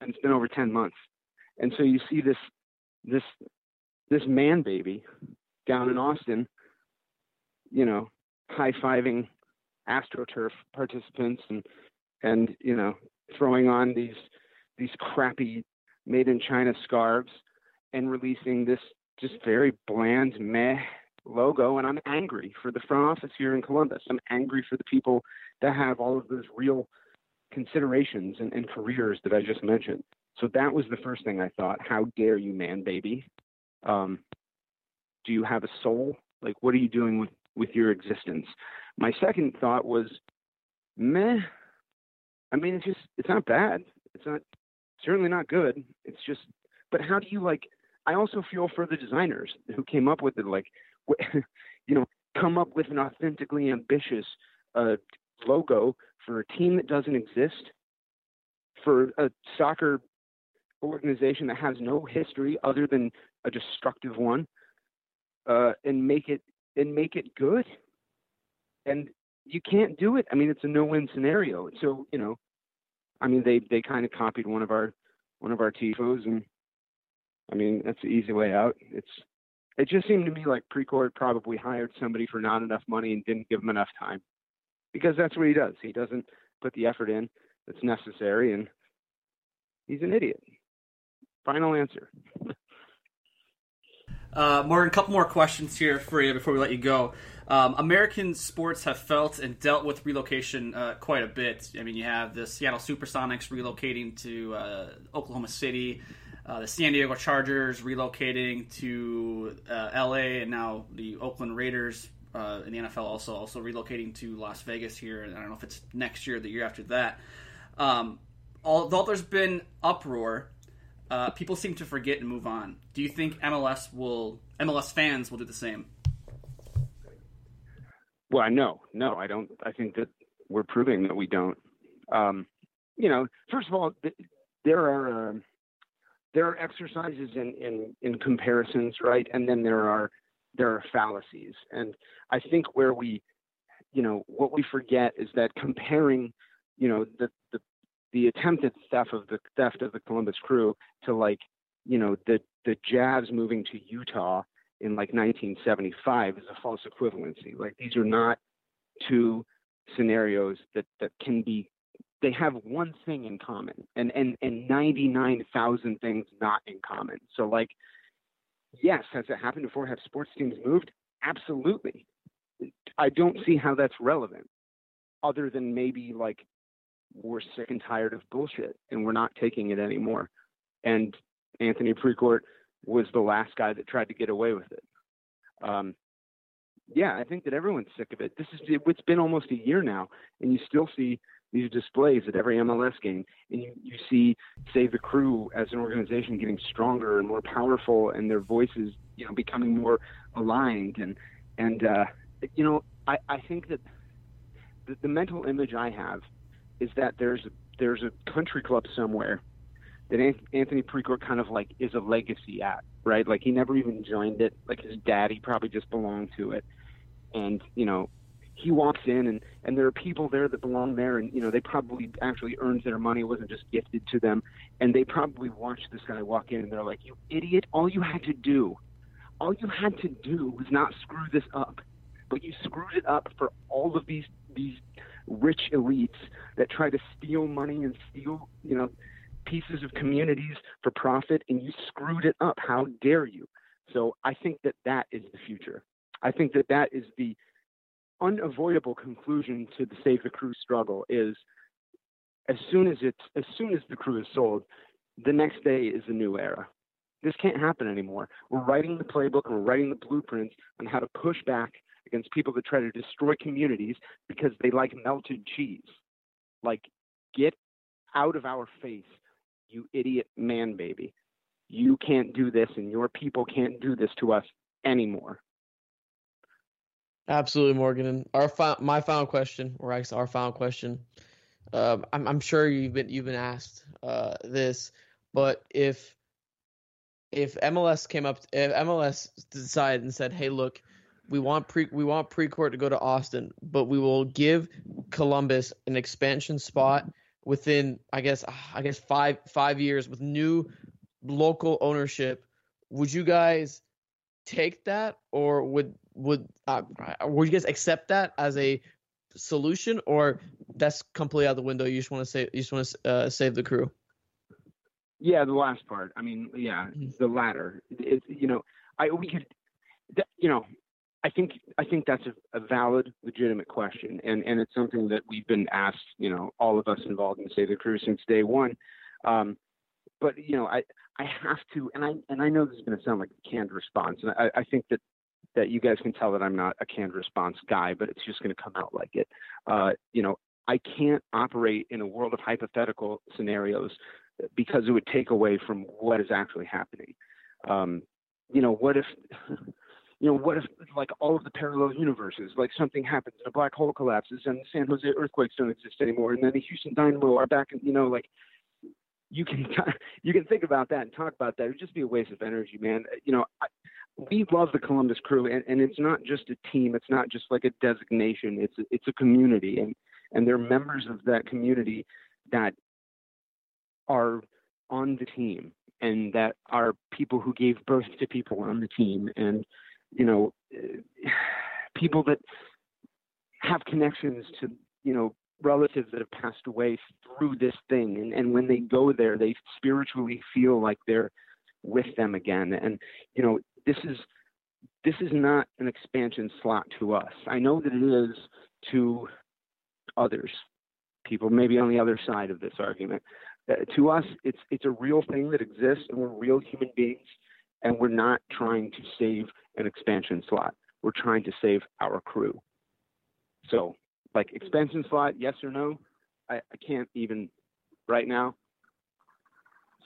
S6: And it's been over 10 months. And so you see this this this man baby down in Austin, you know, high fiving AstroTurf participants and and you know throwing on these these crappy made in China scarves and releasing this just very bland meh logo and I'm angry for the front office here in Columbus. I'm angry for the people that have all of those real considerations and, and careers that I just mentioned. So that was the first thing I thought. How dare you, man, baby? Um, do you have a soul? Like, what are you doing with, with your existence? My second thought was, meh. I mean, it's just, it's not bad. It's not, certainly not good. It's just, but how do you like, I also feel for the designers who came up with it, like, you know, come up with an authentically ambitious uh, logo for a team that doesn't exist, for a soccer organization that has no history other than a destructive one, uh, and make it and make it good. And you can't do it. I mean, it's a no-win scenario. So you know, I mean, they they kind of copied one of our one of our tifos, and I mean that's the easy way out. It's it just seemed to me like Precourt probably hired somebody for not enough money and didn't give them enough time, because that's what he does. He doesn't put the effort in that's necessary, and he's an idiot. Final answer.
S4: Uh, Morgan, a couple more questions here for you before we let you go. Um, American sports have felt and dealt with relocation uh, quite a bit. I mean, you have the Seattle Supersonics relocating to uh, Oklahoma City, uh, the San Diego Chargers relocating to uh, LA, and now the Oakland Raiders uh, in the NFL also also relocating to Las Vegas here. And I don't know if it's next year or the year after that. Um, although there's been uproar, uh, people seem to forget and move on. Do you think MLS will MLS fans will do the same?
S6: Well, no, no, I don't. I think that we're proving that we don't. Um, you know, first of all, there are uh, there are exercises in, in in comparisons, right? And then there are there are fallacies, and I think where we, you know, what we forget is that comparing, you know, the the the attempted theft of the theft of the Columbus Crew to like, you know, the the Jazz moving to Utah in like 1975 is a false equivalency. Like these are not two scenarios that that can be. They have one thing in common, and and and 99,000 things not in common. So like, yes, has it happened before? Have sports teams moved? Absolutely. I don't see how that's relevant, other than maybe like we're sick and tired of bullshit and we're not taking it anymore. And Anthony Precourt was the last guy that tried to get away with it. Um, yeah, I think that everyone's sick of it. This is it's been almost a year now, and you still see these displays at every MLS game, and you, you see say, the Crew as an organization getting stronger and more powerful, and their voices, you know, becoming more aligned. And and uh, you know, I I think that the, the mental image I have is that there's there's a country club somewhere that Anthony Precourt kind of like is a legacy at, right? Like he never even joined it. Like his daddy probably just belonged to it, and you know, he walks in and and there are people there that belong there, and you know they probably actually earned their money. It wasn't just gifted to them, and they probably watched this guy walk in and they're like, "You idiot! All you had to do, all you had to do was not screw this up, but you screwed it up for all of these these rich elites that try to steal money and steal, you know, pieces of communities for profit and you screwed it up. How dare you? So I think that that is the future. I think that that is the unavoidable conclusion to the Save the Crew struggle is as soon as it's as soon as the crew is sold, the next day is a new era. This can't happen anymore. We're writing the playbook and we're writing the blueprints on how to push back against people that try to destroy communities because they like melted cheese. Like, get out of our face, you idiot man baby. You can't do this, and your people can't do this to us anymore.
S3: Absolutely, Morgan. And our fi- my final question, or I guess our final question. Um, I'm, I'm sure you've been you've been asked uh, this, but if if MLS came up, if MLS decided and said, "Hey, look, we want pre we want Precourt to go to Austin, but we will give Columbus an expansion spot within, I guess, I guess five five years with new local ownership." Would you guys take that, or would would uh, would you guys accept that as a solution, or that's completely out the window? You just want to say you just want to uh, save the crew.
S6: Yeah, the last part. I mean, yeah,
S3: Mhm.
S6: the latter. You know, I we could, that, you know, I think I think that's a, a valid, legitimate question, and and it's something that we've been asked. You know, all of us involved in Save the Crew since day one. Um, but you know, I I have to, and I and I know this is going to sound like a canned response, and I, I think that that you guys can tell that I'm not a canned response guy, but it's just going to come out like it. Uh, you know, I can't operate in a world of hypothetical scenarios because it would take away from what is actually happening. Um, you know, what if, you know, what if like all of the parallel universes, like something happens a black hole collapses and the San Jose earthquakes don't exist anymore, and then the Houston Dynamo are back, and you know, like you can you can think about that and talk about that. It would just be a waste of energy, man. You know, I, we love the Columbus Crew, and, and it's not just a team. It's not just like a designation. It's a, it's a community, and and they're members of that community that are on the team and that are people who gave birth to people on the team and you know people that have connections to you know relatives that have passed away through this thing and, and when they go there they spiritually feel like they're with them again and you know this is this is not an expansion slot to us. I know that it is to others people maybe on the other side of this argument. Uh, to us it's it's a real thing that exists and we're real human beings and we're not trying to save an expansion slot. We're trying to save our crew. So like expansion slot yes or no? I, I can't even right now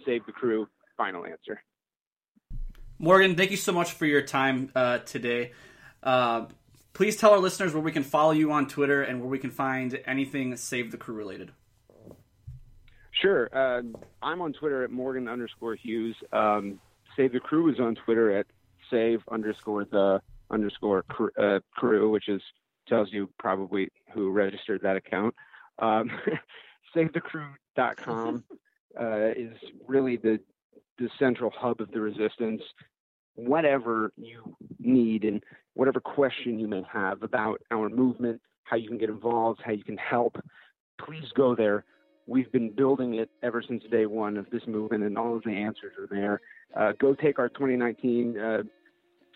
S6: save the crew final answer
S4: Morgan, thank you so much for your time uh, today. Uh, please tell our listeners where we can follow you on Twitter and where we can find anything Save the Crew related.
S6: Sure. Uh, I'm on Twitter at Morgan underscore Hughes. Um, Save the Crew is on Twitter at save underscore the underscore crew, uh, crew, which is tells you probably who registered that account. Um, SaveTheCrew.com uh, is really the the central hub of the resistance. Whatever you need and whatever question you may have about our movement, how you can get involved, how you can help, please go there. We've been building it ever since day one of this movement, and all of the answers are there. Uh, go take our 2019 uh,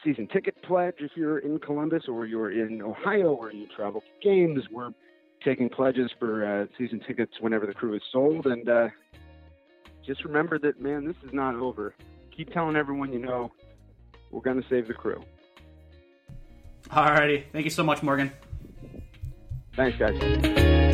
S6: season ticket pledge if you're in Columbus or you're in Ohio or you travel to games. We're taking pledges for uh, season tickets whenever the crew is sold, and uh, just remember that, man, this is not over. Keep telling everyone you know we're going to save the crew.
S4: Alrighty, thank you so much, Morgan.
S6: Thanks, guys.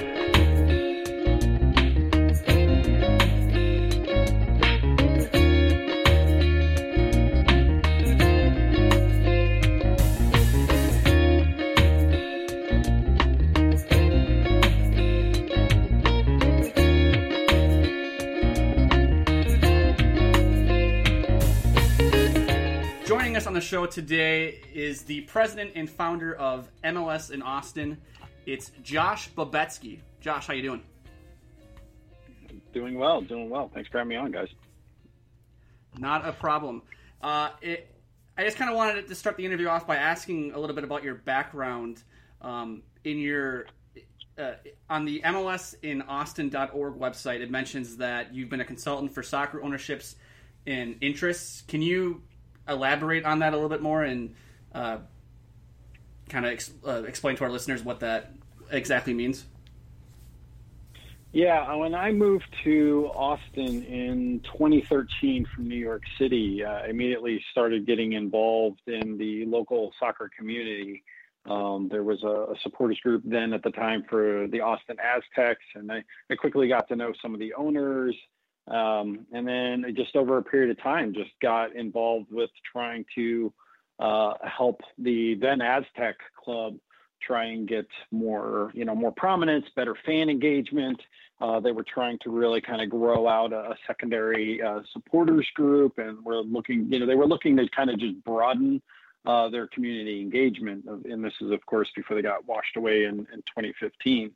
S4: The show today is the president and founder of MLS in Austin. It's Josh Babetski. Josh, how you doing?
S7: Doing well, doing well. Thanks for having me on, guys.
S4: Not a problem. Uh, it, I just kind of wanted to start the interview off by asking a little bit about your background um, in your uh, on the MLS in Austin.org website, it mentions that you've been a consultant for soccer ownerships and interests. Can you elaborate on that a little bit more and uh, kind of ex- uh, explain to our listeners what that exactly means?
S7: Yeah, when I moved to Austin in 2013 from New York City, uh, I immediately started getting involved in the local soccer community. Um, there was a, a, supporters group then at the time for the Austin Aztecs, and I, I quickly got to know some of the owners. Um, and then just over a period of time, just got involved with trying to uh, help the then Aztec club try and get more, you know, more prominence, better fan engagement. Uh, they were trying to really kind of grow out a, a secondary uh, supporters group, and we're looking, you know, they were looking to kind of just broaden uh, their community engagement. And this is, of course, before they got washed away in, in 2015.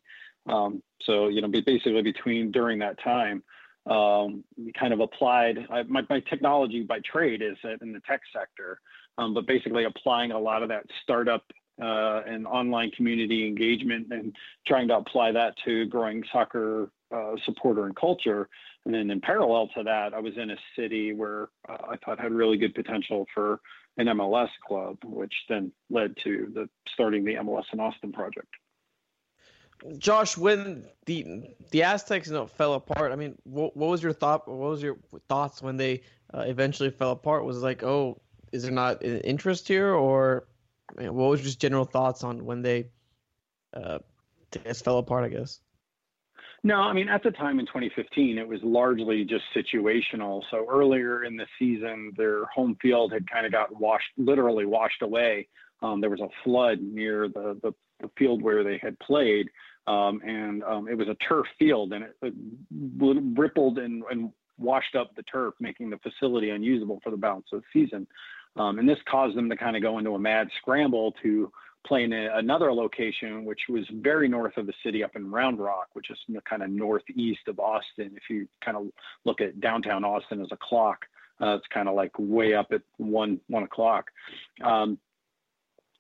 S7: Um, so, you know, basically between during that time, um, kind of applied I, my, my technology by trade is in the tech sector, um, but basically applying a lot of that startup uh, and online community engagement and trying to apply that to growing soccer uh, supporter and culture. And then in parallel to that, I was in a city where uh, I thought had really good potential for an MLS club, which then led to the starting the MLS in Austin project.
S3: Josh, when the the Aztecs you know, fell apart, I mean, what, what was your thought? What was your thoughts when they uh, eventually fell apart? Was like, oh, is there not interest here, or what was just general thoughts on when they uh, just fell apart? I guess.
S7: No, I mean, at the time in 2015, it was largely just situational. So earlier in the season, their home field had kind of got washed, literally washed away. Um, there was a flood near the, the, field where they had played, um, and um, it was a turf field, and it, it rippled and, and, washed up the turf, making the facility unusable for the balance of the season. Um, and this caused them to kind of go into a mad scramble to play in a, another location, which was very north of the city up in Round Rock, which is kind of northeast of Austin. If you kind of look at downtown Austin as a clock, uh, it's kind of like way up at one one o'clock. Um,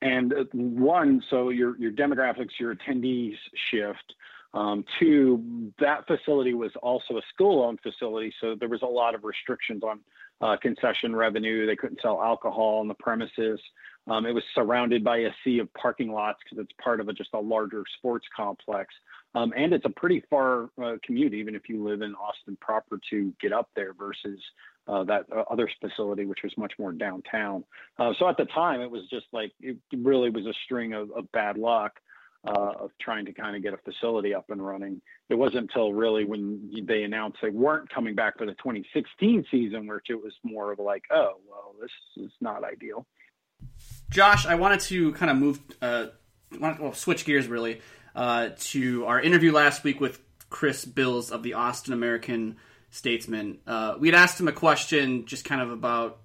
S7: and one, so your your demographics, your attendees shift. Um, two, that facility was also a school-owned facility, so there was a lot of restrictions on uh, concession revenue. They couldn't sell alcohol on the premises. Um, it was surrounded by a sea of parking lots because it's part of a, just a larger sports complex. Um, and it's a pretty far uh, commute, even if you live in Austin proper, to get up there versus uh, that uh, other facility, which was much more downtown. Uh, so at the time, it was just like it really was a string of, of bad luck uh, of trying to kind of get a facility up and running. It wasn't until really when they announced they weren't coming back for the 2016 season, which it was more of like, oh, well, this is not ideal.
S4: Josh, I wanted to kind of move, uh, well, switch gears really uh, to our interview last week with Chris Bills of the Austin American Statesman. Uh, we had asked him a question just kind of about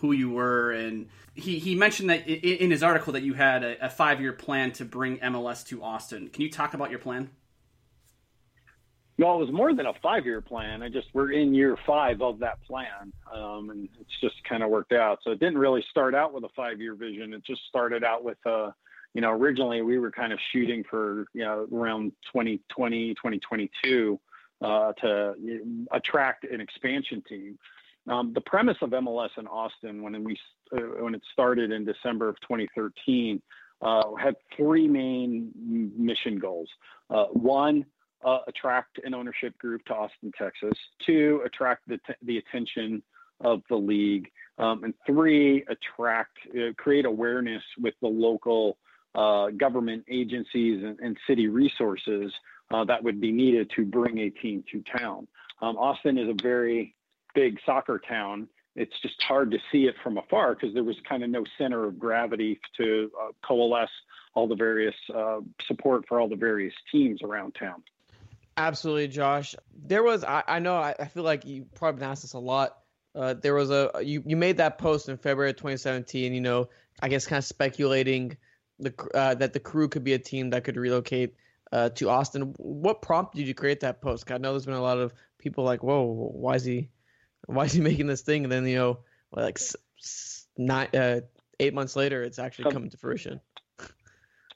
S4: who you were and he, he mentioned that in his article that you had a, a five year plan to bring MLS to Austin. Can you talk about your plan?
S7: Well, it was more than a five year plan. I just we're in year five of that plan, um, and it's just kind of worked out. So it didn't really start out with a five year vision. It just started out with uh, you know, originally we were kind of shooting for you know around 2020, 2022 uh, to attract an expansion team. Um, the premise of MLS in Austin, when we uh, when it started in December of 2013, uh, had three main mission goals. Uh, one, uh, attract an ownership group to Austin, Texas. Two, attract the, t- the attention of the league. Um, and three, attract, uh, create awareness with the local government agencies and, and city resources that would be needed to bring a team to town. Um, Austin is a very big soccer town, it's just hard to see it from afar because there was kind of no center of gravity to uh, coalesce all the various uh, support for all the various teams around town.
S3: Absolutely, Josh. There was, I, I know, I, I, feel like you probably been asked this a lot. Uh, there was a, you, you made that post in February 2017, you know, I guess kind of speculating the uh, that the crew could be a team that could relocate uh, to Austin. What prompted you to create that post? I know there's been a lot of people like, whoa, why is he why is he making this thing? And then you know, like nine, uh, eight months later, it's actually coming to fruition.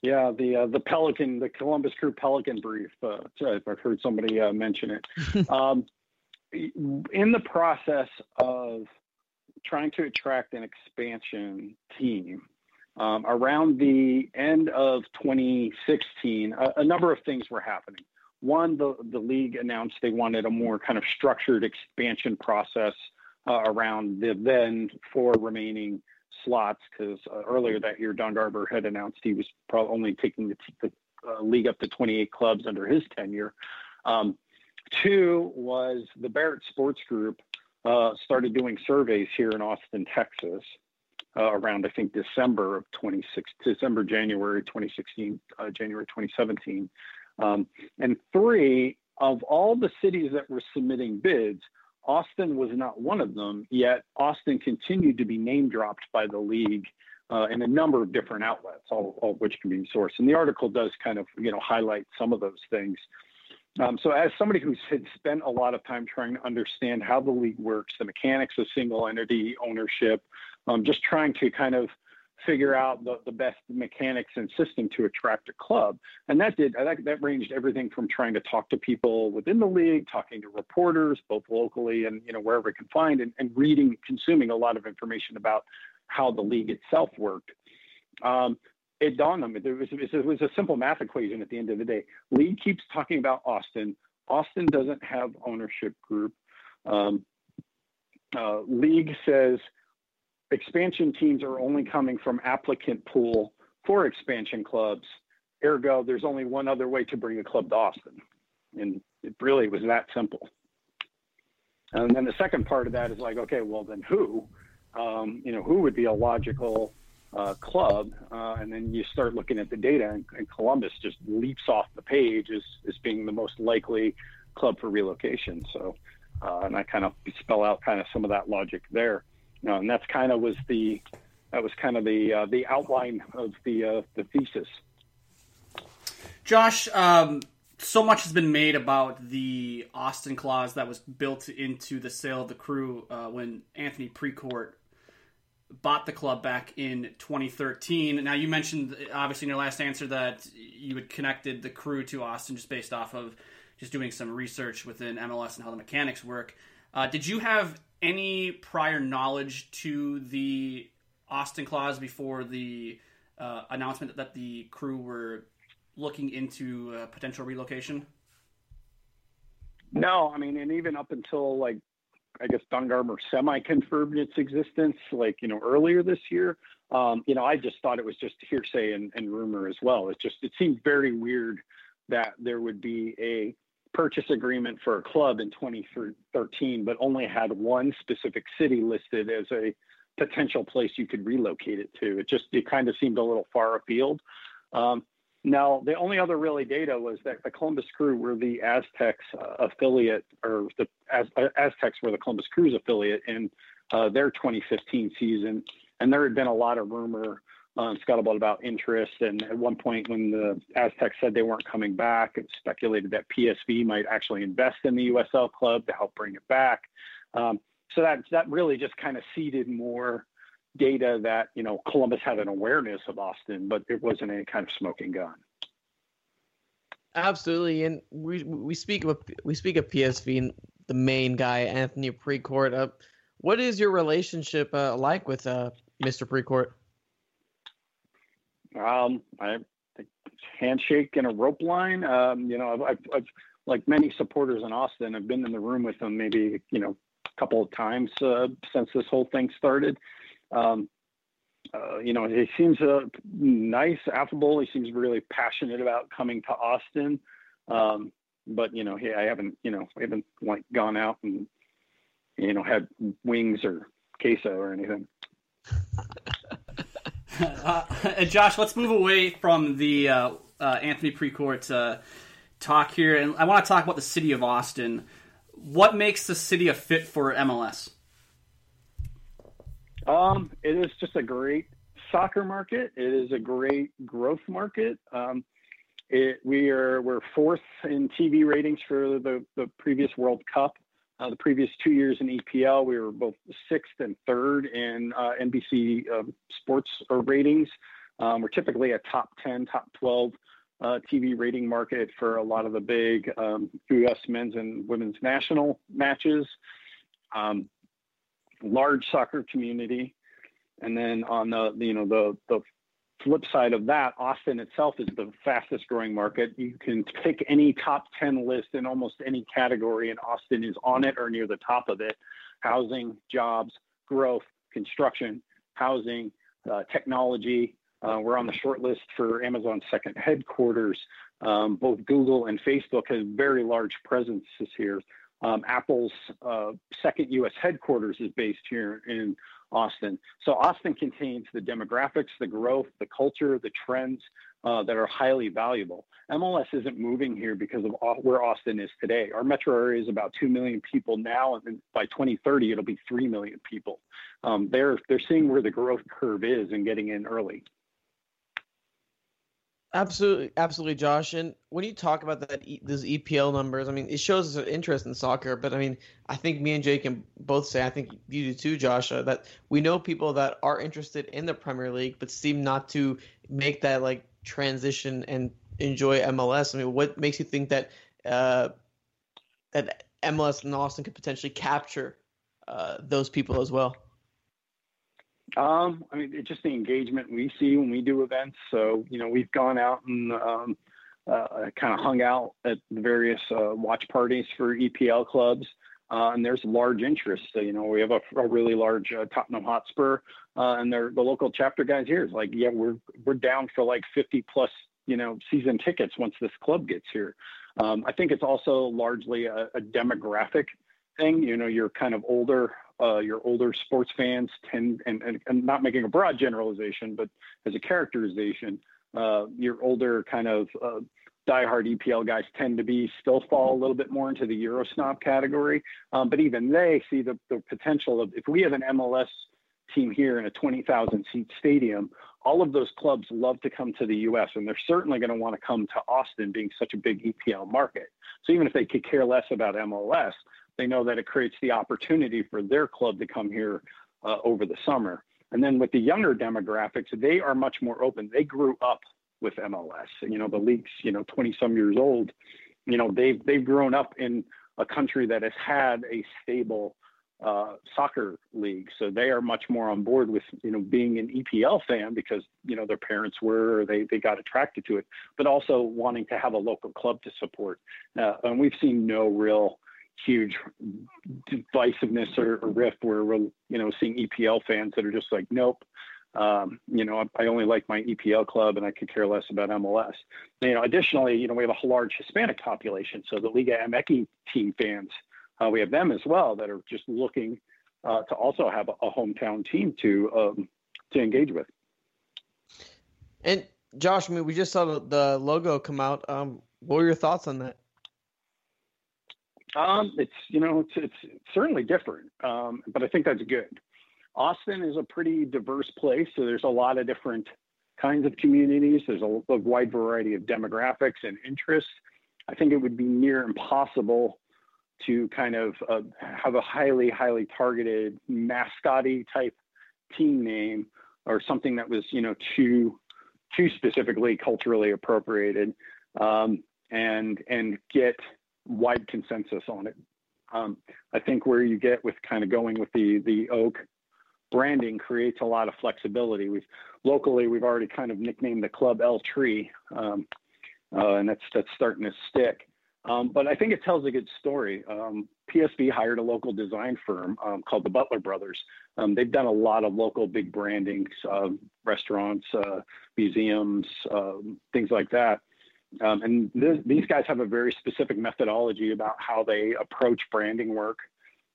S7: Yeah, the uh, the Pelican, the Columbus Crew Pelican brief. Uh, I've heard somebody uh, mention it. um, in the process of trying to attract an expansion team, um, around the end of 2016, a, a, number of things were happening. One, the, the league announced they wanted a more kind of structured expansion process uh, around the then four remaining slots because uh, earlier that year, Don Garber had announced he was probably only taking the, the uh, league up to 28 clubs under his tenure. Um, two was the Barrett Sports Group uh, started doing surveys here in Austin, Texas, uh, around I think December of 26, December, January 2016, uh, January 2017. Um, and three, of all the cities that were submitting bids, Austin was not one of them, yet Austin continued to be name dropped by the league uh, in a number of different outlets, all, all, of which can be sourced. And the article does kind of, you know, highlight some of those things. Um, so, as somebody who's had spent a lot of time trying to understand how the league works, the mechanics of single entity ownership, um, just trying to kind of figure out the, the best mechanics and system to attract a club. And that did that, that ranged everything from trying to talk to people within the league, talking to reporters, both locally and you know wherever we can find, and, and reading, consuming a lot of information about how the league itself worked. Um, it dawned on me there was, it was a simple math equation at the end of the day. League keeps talking about Austin. Austin doesn't have ownership group. Um, uh, league says expansion teams are only coming from applicant pool for expansion clubs. Ergo, there's only one other way to bring a club to Austin. And it really was that simple. And then the second part of that is like, okay, well, then who? Um, you know, who would be a logical uh, club? Uh, and then you start looking at the data, and, and Columbus just leaps off the page as, as being the most likely club for relocation. So, uh, and I kind of spell out kind of some of that logic there know, and that's kind of was the that was kind of the uh, the outline of the uh, the thesis.
S4: Josh, um, so much has been made about the Austin clause that was built into the sale of the crew uh, when Anthony Precourt bought the club back in 2013. Now, you mentioned obviously in your last answer that you had connected the crew to Austin just based off of just doing some research within MLS and how the mechanics work. Uh, did you have any prior knowledge to the Austin clause before the uh, announcement that the crew were looking into potential relocation?
S7: No, I mean, and even up until like I guess Don Garber semi confirmed its existence, like you know earlier this year. Um, you know, I just thought it was just hearsay and, and rumor as well. It just it seemed very weird that there would be a purchase agreement for a club in 2013, but only had one specific city listed as a potential place you could relocate it to. It just it kind of seemed a little far afield. Um, now, the only other really data was that the Columbus Crew were the Aztecs uh, affiliate, or the Az- uh, Aztecs were the Columbus Crew's affiliate in uh, their 2015 season, and there had been a lot of rumor uh, scuttlebutt about interest. And at one point, when the Aztecs said they weren't coming back, it speculated that PSV might actually invest in the USL club to help bring it back. Um, so that that really just kind of seeded more data that you know Columbus had an awareness of Austin, but it wasn't any kind of smoking gun.
S3: Absolutely, and we we speak of we speak of PSV and the main guy Anthony Precourt. Uh, what is your relationship uh, like with uh, Mr. Precourt?
S7: Um, I handshake and a rope line. Um, you know, I've, I've, I've, like many supporters in Austin, I've been in the room with them maybe you know a couple of times uh, since this whole thing started. Um, uh, you know, he seems uh, nice, affable. He seems really passionate about coming to Austin. Um, but you know, he, I haven't, you know, I haven't like gone out and you know had wings or queso or anything.
S4: Uh, Josh, let's move away from the uh, uh, Anthony Precourt uh, talk here, and I want to talk about the city of Austin. What makes the city a fit for MLS?
S7: Um, it is just a great soccer market. It is a great growth market. Um, it, we are we're fourth in TV ratings for the, the previous World Cup. Uh, the previous two years in EPL, we were both sixth and third in uh, NBC uh, sports uh, ratings. Um, we're typically a top 10, top 12 uh, TV rating market for a lot of the big um, U.S. men's and women's national matches. Um, large soccer community, and then on the you know the the flip side of that, Austin itself is the fastest growing market. You can pick any top 10 list in almost any category, and Austin is on it or near the top of it. Housing, jobs, growth, construction, housing, uh, technology. Uh, we're on the short list for Amazon's second headquarters. Um, both Google and Facebook have very large presences here. Um, Apple's uh, second U.S. headquarters is based here in Austin. So Austin contains the demographics, the growth, the culture, the trends uh, that are highly valuable. MLS isn't moving here because of where Austin is today. Our metro area is about 2 million people now, and by 2030, it'll be 3 million people. Um, they're, they're seeing where the growth curve is and getting in early.
S3: Absolutely, absolutely, Josh. And when you talk about that, those EPL numbers, I mean, it shows an interest in soccer. But I mean, I think me and Jake can both say, I think you do too, Josh, uh, that we know people that are interested in the Premier League, but seem not to make that like transition and enjoy MLS. I mean, what makes you think that uh, that MLS and Austin could potentially capture uh, those people as well?
S7: Um, I mean, it's just the engagement we see when we do events. So, you know, we've gone out and um, uh, kind of hung out at the various uh, watch parties for EPL clubs. Uh, and there's large interest. So, you know, we have a, a really large uh, Tottenham Hotspur, uh, and they're the local chapter guys here is like, yeah, we're we're down for like 50 plus, you know, season tickets once this club gets here. Um, I think it's also largely a, a demographic thing. You know, you're kind of older uh, your older sports fans tend, and, and, and, not making a broad generalization, but as a characterization, uh, your older kind of uh, diehard EPL guys tend to be still fall a little bit more into the Euro snob category. Um, but even they see the, the potential of if we have an MLS team here in a 20,000 seat stadium, all of those clubs love to come to the U.S. and they're certainly going to want to come to Austin, being such a big EPL market. So even if they could care less about MLS, they know that it creates the opportunity for their club to come here uh, over the summer. And then with the younger demographics, they are much more open. They grew up with MLS. You know, the league's you know 20 some years old. You know, they've they've grown up in a country that has had a stable uh, soccer league, so they are much more on board with you know being an EPL fan because you know their parents were or they they got attracted to it, but also wanting to have a local club to support. Uh, and we've seen no real huge divisiveness or, or rift where we're you know seeing EPL fans that are just like nope um, you know I, I, only like my EPL club and I could care less about MLS you know additionally you know we have a large Hispanic population. So the Liga MX team fans uh, we have them as well that are just looking uh, to also have a, a hometown team to um, to engage with.
S3: And Josh I mean we just saw the logo come out. Um, what were your thoughts on that
S7: um, it's you know it's, it's certainly different, um, but I think that's good. Austin is a pretty diverse place, so there's a lot of different kinds of communities. There's a, a wide variety of demographics and interests. I think it would be near impossible to kind of uh, have a highly highly targeted mascotty type team name or something that was you know too too specifically culturally appropriated um, and and get wide consensus on it. Um, I think where you get with kind of going with the the oak branding creates a lot of flexibility. We've locally we've already kind of nicknamed the club El Tree, um, uh, and that's that's starting to stick. Um, but I think it tells a good story. Um, PSV hired a local design firm um, called the Butler Brothers. Um, they've done a lot of local big branding, uh, restaurants, uh, museums, um, things like that. Um, and th- these guys have a very specific methodology about how they approach branding work.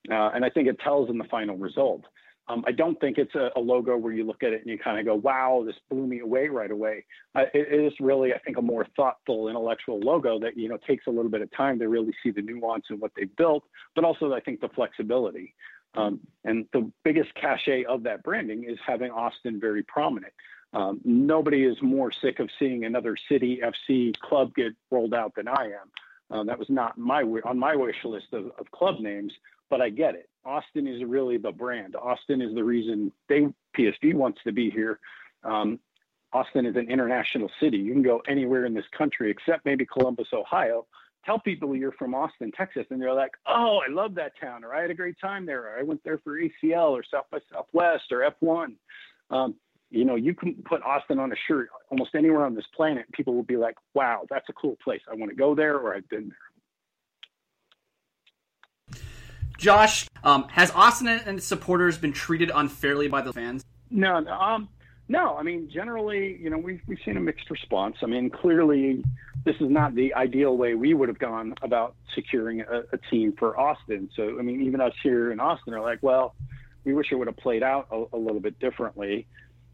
S7: Uh, and I think it tells in the final result. Um, I don't think it's a, a, logo where you look at it and you kind of go, wow, this blew me away right away. Uh, it, is really, I think, a more thoughtful, intellectual logo that, you know, takes a little bit of time to really see the nuance in what they've built, but also I think the flexibility. Um, and the biggest cachet of that branding is having Austin very prominent. Um, nobody is more sick of seeing another city FC club get rolled out than I am. Uh, that was not my on my wish list of, of, club names, but I get it. Austin is really the brand. Austin is the reason they PSV wants to be here. Um, Austin is an international city. You can go anywhere in this country except maybe Columbus, Ohio. Tell people you're from Austin, Texas, and they're like, "Oh, I love that town," or "I had a great time there," or "I went there for ACL or South by Southwest or F1." Um, you know, you can put Austin on a shirt almost anywhere on this planet. People will be like, "Wow, that's a cool place. I want to go there," or "I've been
S4: there." Josh, um, has Austin and supporters been treated unfairly by the fans?
S7: No, no um, no, I mean generally, you know, we've we've seen a mixed response. I mean, clearly, this is not the ideal way we would have gone about securing a, a team for Austin. So, I mean, even us here in Austin are like, well, we wish it would have played out a, a little bit differently.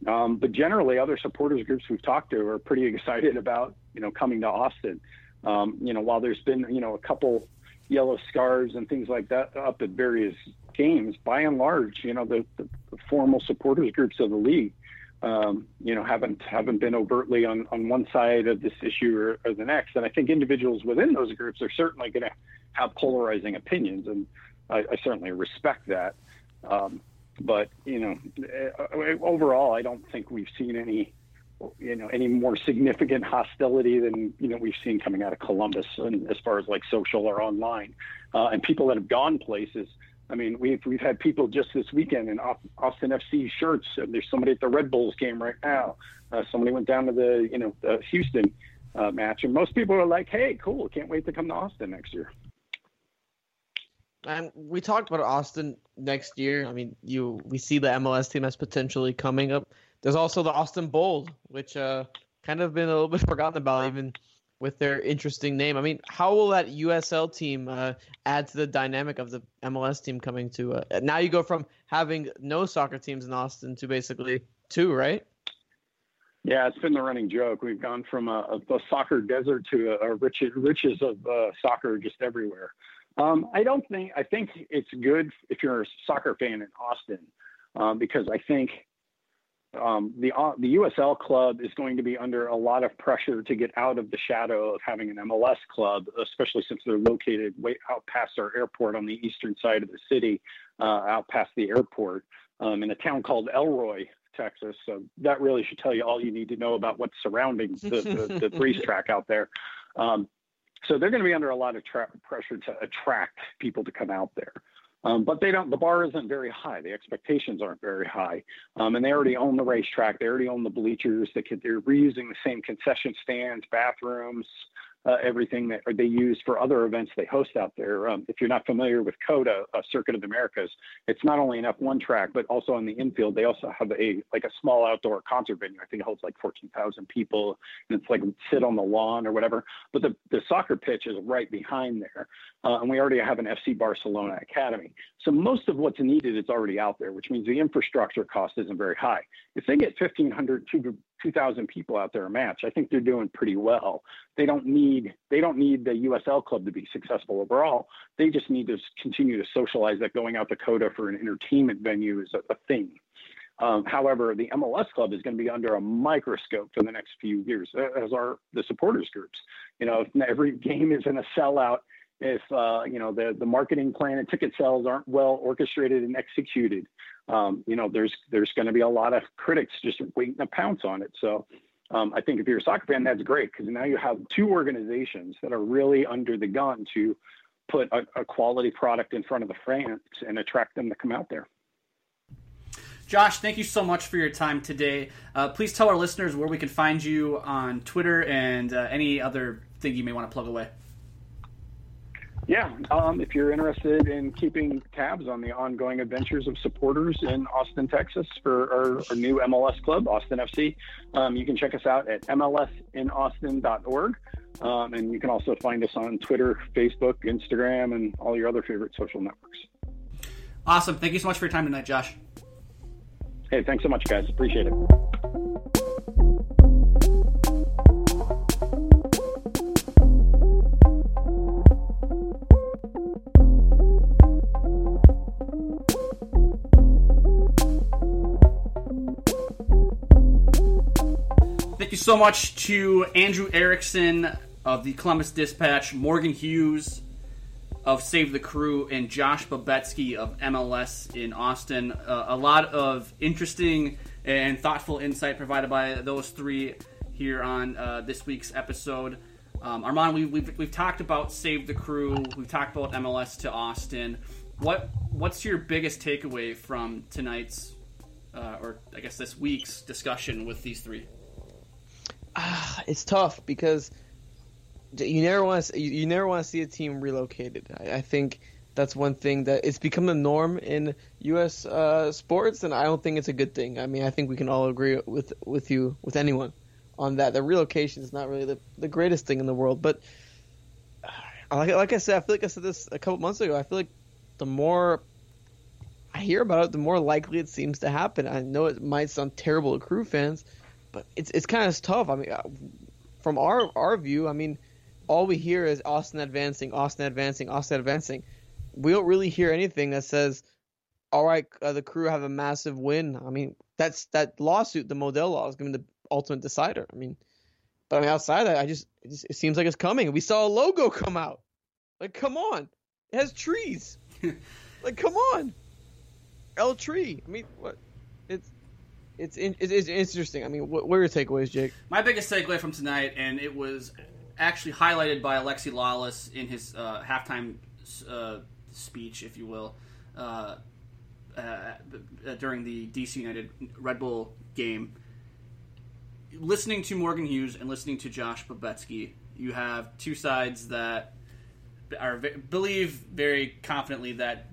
S7: Um, but generally, other supporters groups we've talked to are pretty excited about you know coming to Austin. Um, you know, while there's been you know a couple yellow scarves and things like that up at various games, by and large, you know, the, the formal supporters groups of the league um, you know, haven't haven't been overtly on, on one side of this issue or, or the next. And I think individuals within those groups are certainly going to have polarizing opinions, and I, I certainly respect that. Um, but you know, eh, overall, I don't think we've seen any, you know, any more significant hostility than you know we've seen coming out of Columbus, and as far as like social or online, uh, and people that have gone places I mean, we've we've had people just this weekend in Austin FC shirts. There's somebody at the Red Bulls game right now. Uh, somebody went down to the you know the Houston uh, match, and most people are like, "Hey, cool! Can't wait to come to Austin next year."
S3: And we talked about Austin next year. I mean, you we see the MLS team as potentially coming up. There's also the Austin Bold, which uh, kind of been a little bit forgotten about, even with their interesting name. I mean, how will that USL team uh, add to the dynamic of the MLS team coming to? Uh, now you go from having no soccer teams in Austin to basically two, right?
S7: Yeah, it's been the running joke. We've gone from a, a soccer desert to a, a riches, riches of uh, soccer just everywhere. Um, I don't think. I think it's good if you're a soccer fan in Austin um, because I think um, the uh, the USL club is going to be under a lot of pressure to get out of the shadow of having an MLS club, especially since they're located way out past our airport on the eastern side of the city, uh, out past the airport, um, in a town called Elroy, Texas. So that really should tell you all you need to know about what's surrounding the, the, the racetrack out there. Um, so they're going to be under a lot of tra- pressure to attract people to come out there. Um, but they don't. The bar isn't very high. The expectations aren't very high, um, and they already own the racetrack. They already own the bleachers. They could, they're reusing the same concession stands, bathrooms, uh, everything that they use for other events they host out there. Um, if you're not familiar with COTA, uh, Circuit of the Americas, it's not only an F1 track, but also on the infield, they also have a like a small outdoor concert venue. I think it holds like 14,000 people, and it's like sit on the lawn or whatever. But the, the soccer pitch is right behind there, uh, and we already have an FC Barcelona academy. So most of what's needed is already out there, which means the infrastructure cost isn't very high. If they get 1,500 to 2,000 people out there a match, I think they're doing pretty well. They don't need they don't need the USL club to be successful overall. They just need to continue to socialize that going out to COTA for an entertainment venue is a, a thing. Um, however, the MLS club is going to be under a microscope for the next few years, as are the supporters groups. You know, if every game is in a sellout, if uh, you know the the marketing plan and ticket sales aren't well orchestrated and executed, um, you know, there's there's going to be a lot of critics just waiting to pounce on it. So um, I think if you're a soccer fan, that's great because now you have two organizations that are really under the gun to put a, a quality product in front of the fans and attract them to come out there.
S4: Josh, thank you so much for your time today. Uh, please tell our listeners where we can find you on Twitter and uh, any other thing you may want to plug away.
S7: Yeah, um, if you're interested in keeping tabs on the ongoing adventures of supporters in Austin, Texas, for our, our new MLS club, Austin FC, um, you can check us out at mlsinaustin.org. Um, and you can also find us on Twitter, Facebook, Instagram, and all your other favorite social networks.
S4: Awesome. Thank you so much for your time tonight, Josh.
S7: Hey, thanks so much, guys. Appreciate it.
S4: So much to Andrew Erickson of the Columbus Dispatch, Morgan Hughes of Save the Crew, and Josh Babetski of MLS in Austin. Uh, a lot of interesting and thoughtful insight provided by those three here on uh, this week's episode. Um, Armand, we, we've, we've talked about Save the Crew. We've talked about MLS to Austin. What what's your biggest takeaway from tonight's, uh, or I guess this week's discussion with these three?
S3: Ah, it's tough because you never want to you, never want to see a team relocated. I, I, think that's one thing that it's become the norm in U.S. Uh, sports, and I don't think it's a good thing. I mean, I think we can all agree with with you with anyone on that. The relocation is not really the, the greatest thing in the world, but uh, like like I said, I feel like I said this a couple months ago. I feel like the more I hear about it, the more likely it seems to happen. I know it might sound terrible to crew fans, but it's it's kind of tough. I mean, uh, from our our view, I mean, all we hear is Austin advancing, Austin advancing, Austin advancing. We don't really hear anything that says, "All right, uh, the crew have a massive win." I mean, that's that lawsuit, the Modell law, is going to be the ultimate decider. I mean, but I mean, outside of that, I just it, just it seems like it's coming. We saw a logo come out. Like, come on, it has trees. like, come on, El Tree. I mean, what? It's it's it's, interesting. I mean, what, what are your takeaways, Jake?
S4: My biggest takeaway from tonight, and it was actually highlighted by Alexi Lalas in his uh, halftime uh, speech, if you will, uh, uh during the DC United Red Bull game. Listening to Morgan Hughes and listening to Josh Babetski, you have two sides that are believe very confidently that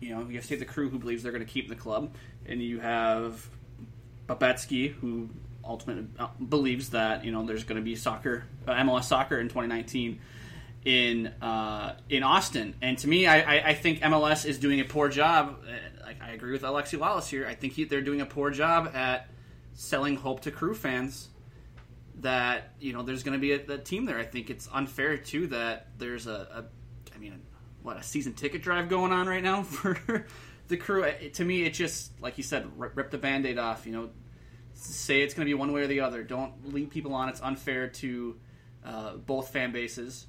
S4: you know you have Save the Crew who believes they're going to keep the club, and you have Babetski who ultimately uh, believes that you know there's going to be soccer, uh, MLS soccer in 2019 in uh, in Austin. And to me, I, I, I, think MLS is doing a poor job. Uh, I, I agree with Alexi Lalas here. I think he, they're doing a poor job at selling hope to crew fans that you know there's going to be a, a, team there. I think it's unfair too that there's a, a I mean, what a season ticket drive going on right now for the crew. To me, it just like you said, rip, rip the band-aid off. You know, say it's going to be one way or the other. Don't lead people on. It's unfair to uh, both fan bases.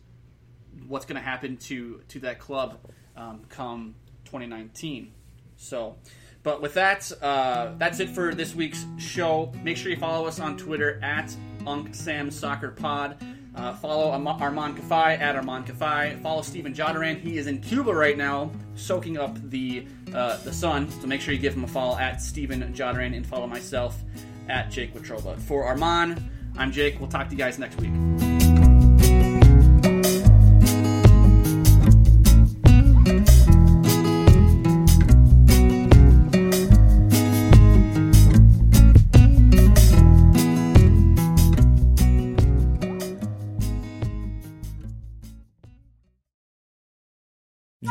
S4: What's going to happen to to that club um, come 2019? So, but with that, uh, that's it for this week's show. Make sure you follow us on Twitter at UncSamSoccerPod. Uh, follow Armand Kafai at Armand Kafai. Follow Stephen Jodaran. He is in Cuba right now, soaking up the uh, the sun. So make sure you give him a follow at Stephen Jodaran and follow myself at Jake Watroba. For Armand, I'm Jake. We'll talk to you guys next week.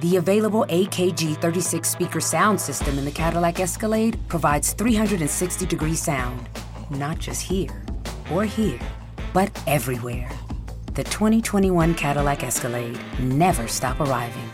S1: The available AKG 36 speaker sound system in the Cadillac Escalade provides 360 degree sound, not just here or here, but everywhere. The 2021 Cadillac Escalade never stop arriving.